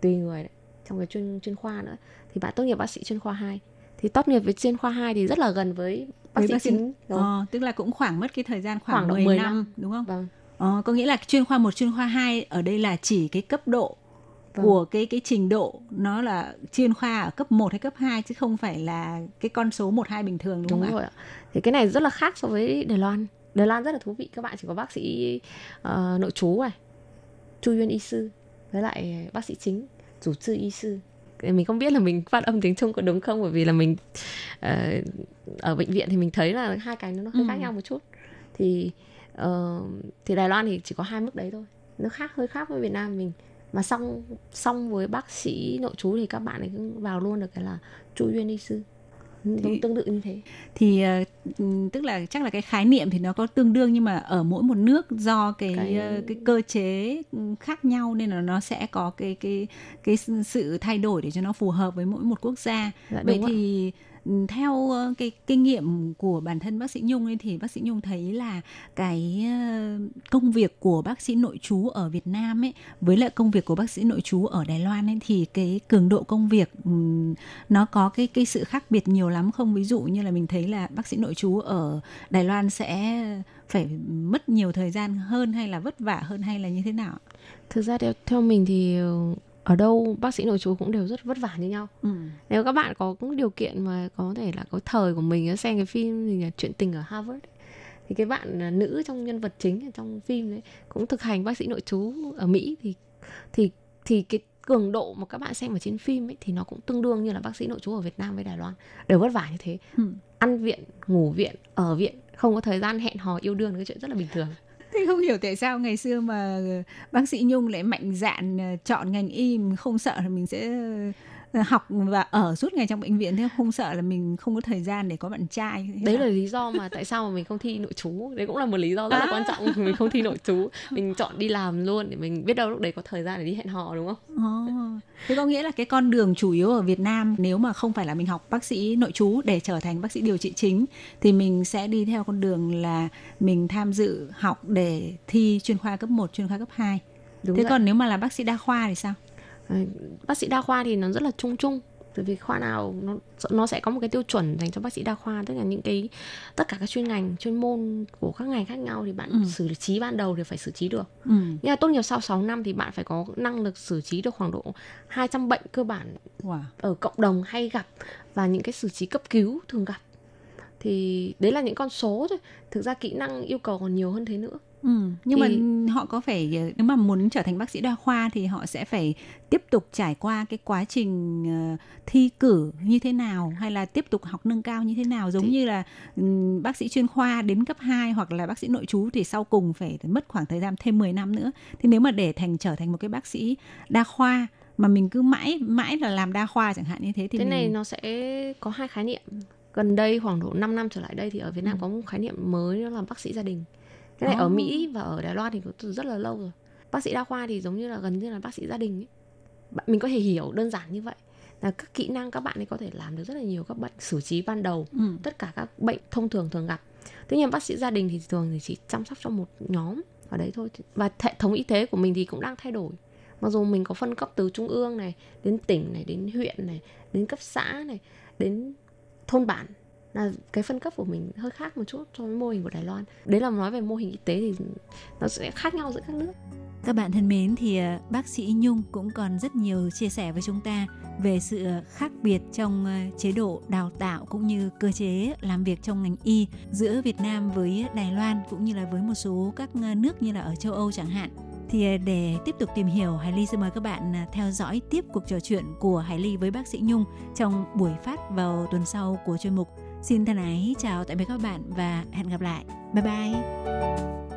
tùy người đấy. trong cái chuyên chuyên khoa nữa thì bạn tốt nghiệp bác sĩ chuyên khoa 2 thì tốt nghiệp với chuyên khoa 2 thì rất là gần với bác Với sĩ chính đúng không? Ờ, tức là cũng khoảng mất cái thời gian khoảng, Khoảng độ 10, 10 năm, năm. đúng không? Vâng. Ờ, có nghĩa là chuyên khoa 1, chuyên khoa 2 ở đây là chỉ cái cấp độ Vâng. của cái cái trình độ nó là chuyên khoa ở cấp 1 hay cấp 2 chứ không phải là cái con số 1 2 bình thường đúng, đúng không ạ? rồi ạ. Thì cái này rất là khác so với Đài Loan. Đài Loan rất là thú vị. Các bạn chỉ có bác sĩ ờ, nội trú này Chu Yuen y sư với lại bác sĩ chính chủ 治 y sư. Mình không biết là mình phát âm tiếng Trung có đúng không? Bởi vì là mình ờ, ở bệnh viện thì mình thấy là hai cái nó hơi Ừ. khác nhau một chút. Thì ờ, thì Đài Loan thì chỉ có hai mức đấy thôi. Nó khác hơi khác với Việt Nam mình mà xong xong với bác sĩ nội trú thì các bạn ấy cũng vào luôn được cái là Chu Yuen y sư Thì- tương tự như thế Thì ờ, ừm, tức là chắc là cái khái niệm thì nó có tương đương nhưng mà ở mỗi một nước do cái Cái- cái, cái cơ chế ừm, khác nhau nên là nó sẽ có cái cái cái sự thay đổi để cho nó phù hợp với mỗi một quốc gia. Dạ, Vậy đúng ạ theo cái kinh nghiệm của bản thân bác sĩ Nhung ấy thì bác sĩ Nhung thấy là cái công việc của bác sĩ nội trú ở Việt Nam ấy với lại công việc của bác sĩ nội trú ở Đài Loan ấy thì cái cường độ công việc nó có cái cái sự khác biệt nhiều lắm không? Ví dụ như là mình thấy là bác sĩ nội trú ở Đài Loan sẽ phải mất nhiều thời gian hơn hay là vất vả hơn hay là như thế nào? Thực ra theo, theo mình thì ờ, ở đâu bác sĩ nội trú cũng đều rất vất vả như nhau. Ừ. Nếu các bạn có cũng điều kiện mà có thể là có thời của mình xem cái phim gì là chuyện tình ở Harvard ấy, thì cái bạn là nữ trong nhân vật chính trong phim đấy cũng thực hành bác sĩ nội trú ở Mỹ thì thì thì cái cường độ mà các bạn xem ở trên phim ấy thì nó cũng tương đương như là bác sĩ nội trú ở Việt Nam với Đài Loan đều vất vả như thế Ừ. ăn viện ngủ viện ở viện không có thời gian hẹn hò yêu đương là cái chuyện rất là bình thường Thế không hiểu tại sao ngày xưa mà bác sĩ Nhung lại mạnh dạn ờ, chọn ngành y mình không sợ là mình sẽ học và ở suốt ngày trong bệnh viện thế không sợ là mình không có thời gian để có bạn trai đấy là lý do mà tại sao mà mình không thi nội trú đấy cũng là một lý do rất là À. quan trọng mình không thi nội trú mình chọn đi làm luôn để mình biết đâu lúc đấy có thời gian để đi hẹn hò đúng không Ồ, Thế có nghĩa là cái con đường chủ yếu ở Việt Nam nếu mà không phải là mình học bác sĩ nội trú để trở thành bác sĩ điều trị chính thì mình sẽ đi theo con đường là mình tham dự học để thi chuyên khoa cấp 1, chuyên khoa cấp 2. đúng Thế vậy. còn nếu mà là bác sĩ đa khoa thì sao? Bác sĩ đa khoa thì nó rất là chung chung bởi vì khoa nào nó nó sẽ có một cái tiêu chuẩn dành cho bác sĩ đa khoa tức là những cái tất cả các chuyên ngành chuyên môn của các ngành khác nhau thì bạn Ừ. xử trí ban đầu thì phải xử trí được Ừ. nhưng mà tốt nghiệp sau 6 năm thì bạn phải có năng lực xử trí được khoảng độ 200 bệnh cơ bản Wow. ở cộng đồng hay gặp và những cái xử trí cấp cứu thường gặp thì đấy là những con số thôi thực ra kỹ năng yêu cầu còn nhiều hơn thế nữa Ừ. Nhưng Thì- mà họ có phải ờ, nếu mà muốn trở thành bác sĩ đa khoa thì họ sẽ phải tiếp tục trải qua cái quá trình ờ, thi cử như thế nào hay là tiếp tục học nâng cao như thế nào giống Thì- như là ừm, bác sĩ chuyên khoa đến cấp 2 hoặc là bác sĩ nội trú thì sau cùng phải mất khoảng thời gian thêm 10 năm nữa. Thì nếu mà để thành trở thành một cái bác sĩ đa khoa mà mình cứ mãi mãi là làm đa khoa chẳng hạn như thế thì thế mình này nó sẽ có hai khái niệm gần đây khoảng độ 5 năm trở lại đây thì ở Việt Nam Ừ. có một khái niệm mới đó là bác sĩ gia đình cái này ở Oh. Mỹ và ở Đài Loan thì từ rất là lâu rồi bác sĩ đa khoa thì giống như là gần như là bác sĩ gia đình ấy. Mình có thể hiểu đơn giản như vậy là các kỹ năng các bạn ấy có thể làm được rất là nhiều các bệnh xử trí ban đầu ừ. tất cả các bệnh thông thường thường gặp tuy nhiên bác sĩ gia đình thì thường thì chỉ chăm sóc cho một nhóm ở đấy thôi và hệ thống y tế của mình thì cũng đang thay đổi mặc dù mình có phân cấp từ trung ương này đến tỉnh này đến huyện này đến cấp xã này đến thôn bản là cái phân cấp của mình hơi khác một chút so với mô hình của Đài Loan đấy là nói về mô hình y tế thì nó sẽ khác nhau giữa các nước Các bạn thân mến thì ờ, bác sĩ Nhung cũng còn rất nhiều chia sẻ với chúng ta về sự ờ, khác biệt trong ờ, chế độ đào tạo cũng như cơ chế làm việc trong ngành y giữa Việt Nam với Đài Loan cũng như là với một số các nước như là ở châu Âu chẳng hạn. Thì để tiếp tục tìm hiểu, Hải Ly xin mời các bạn theo dõi tiếp cuộc trò chuyện của Hải Ly với bác sĩ Nhung trong buổi phát vào tuần sau của chuyên mục. Xin thân ái chào tạm biệt các bạn và hẹn gặp lại. Bye bye.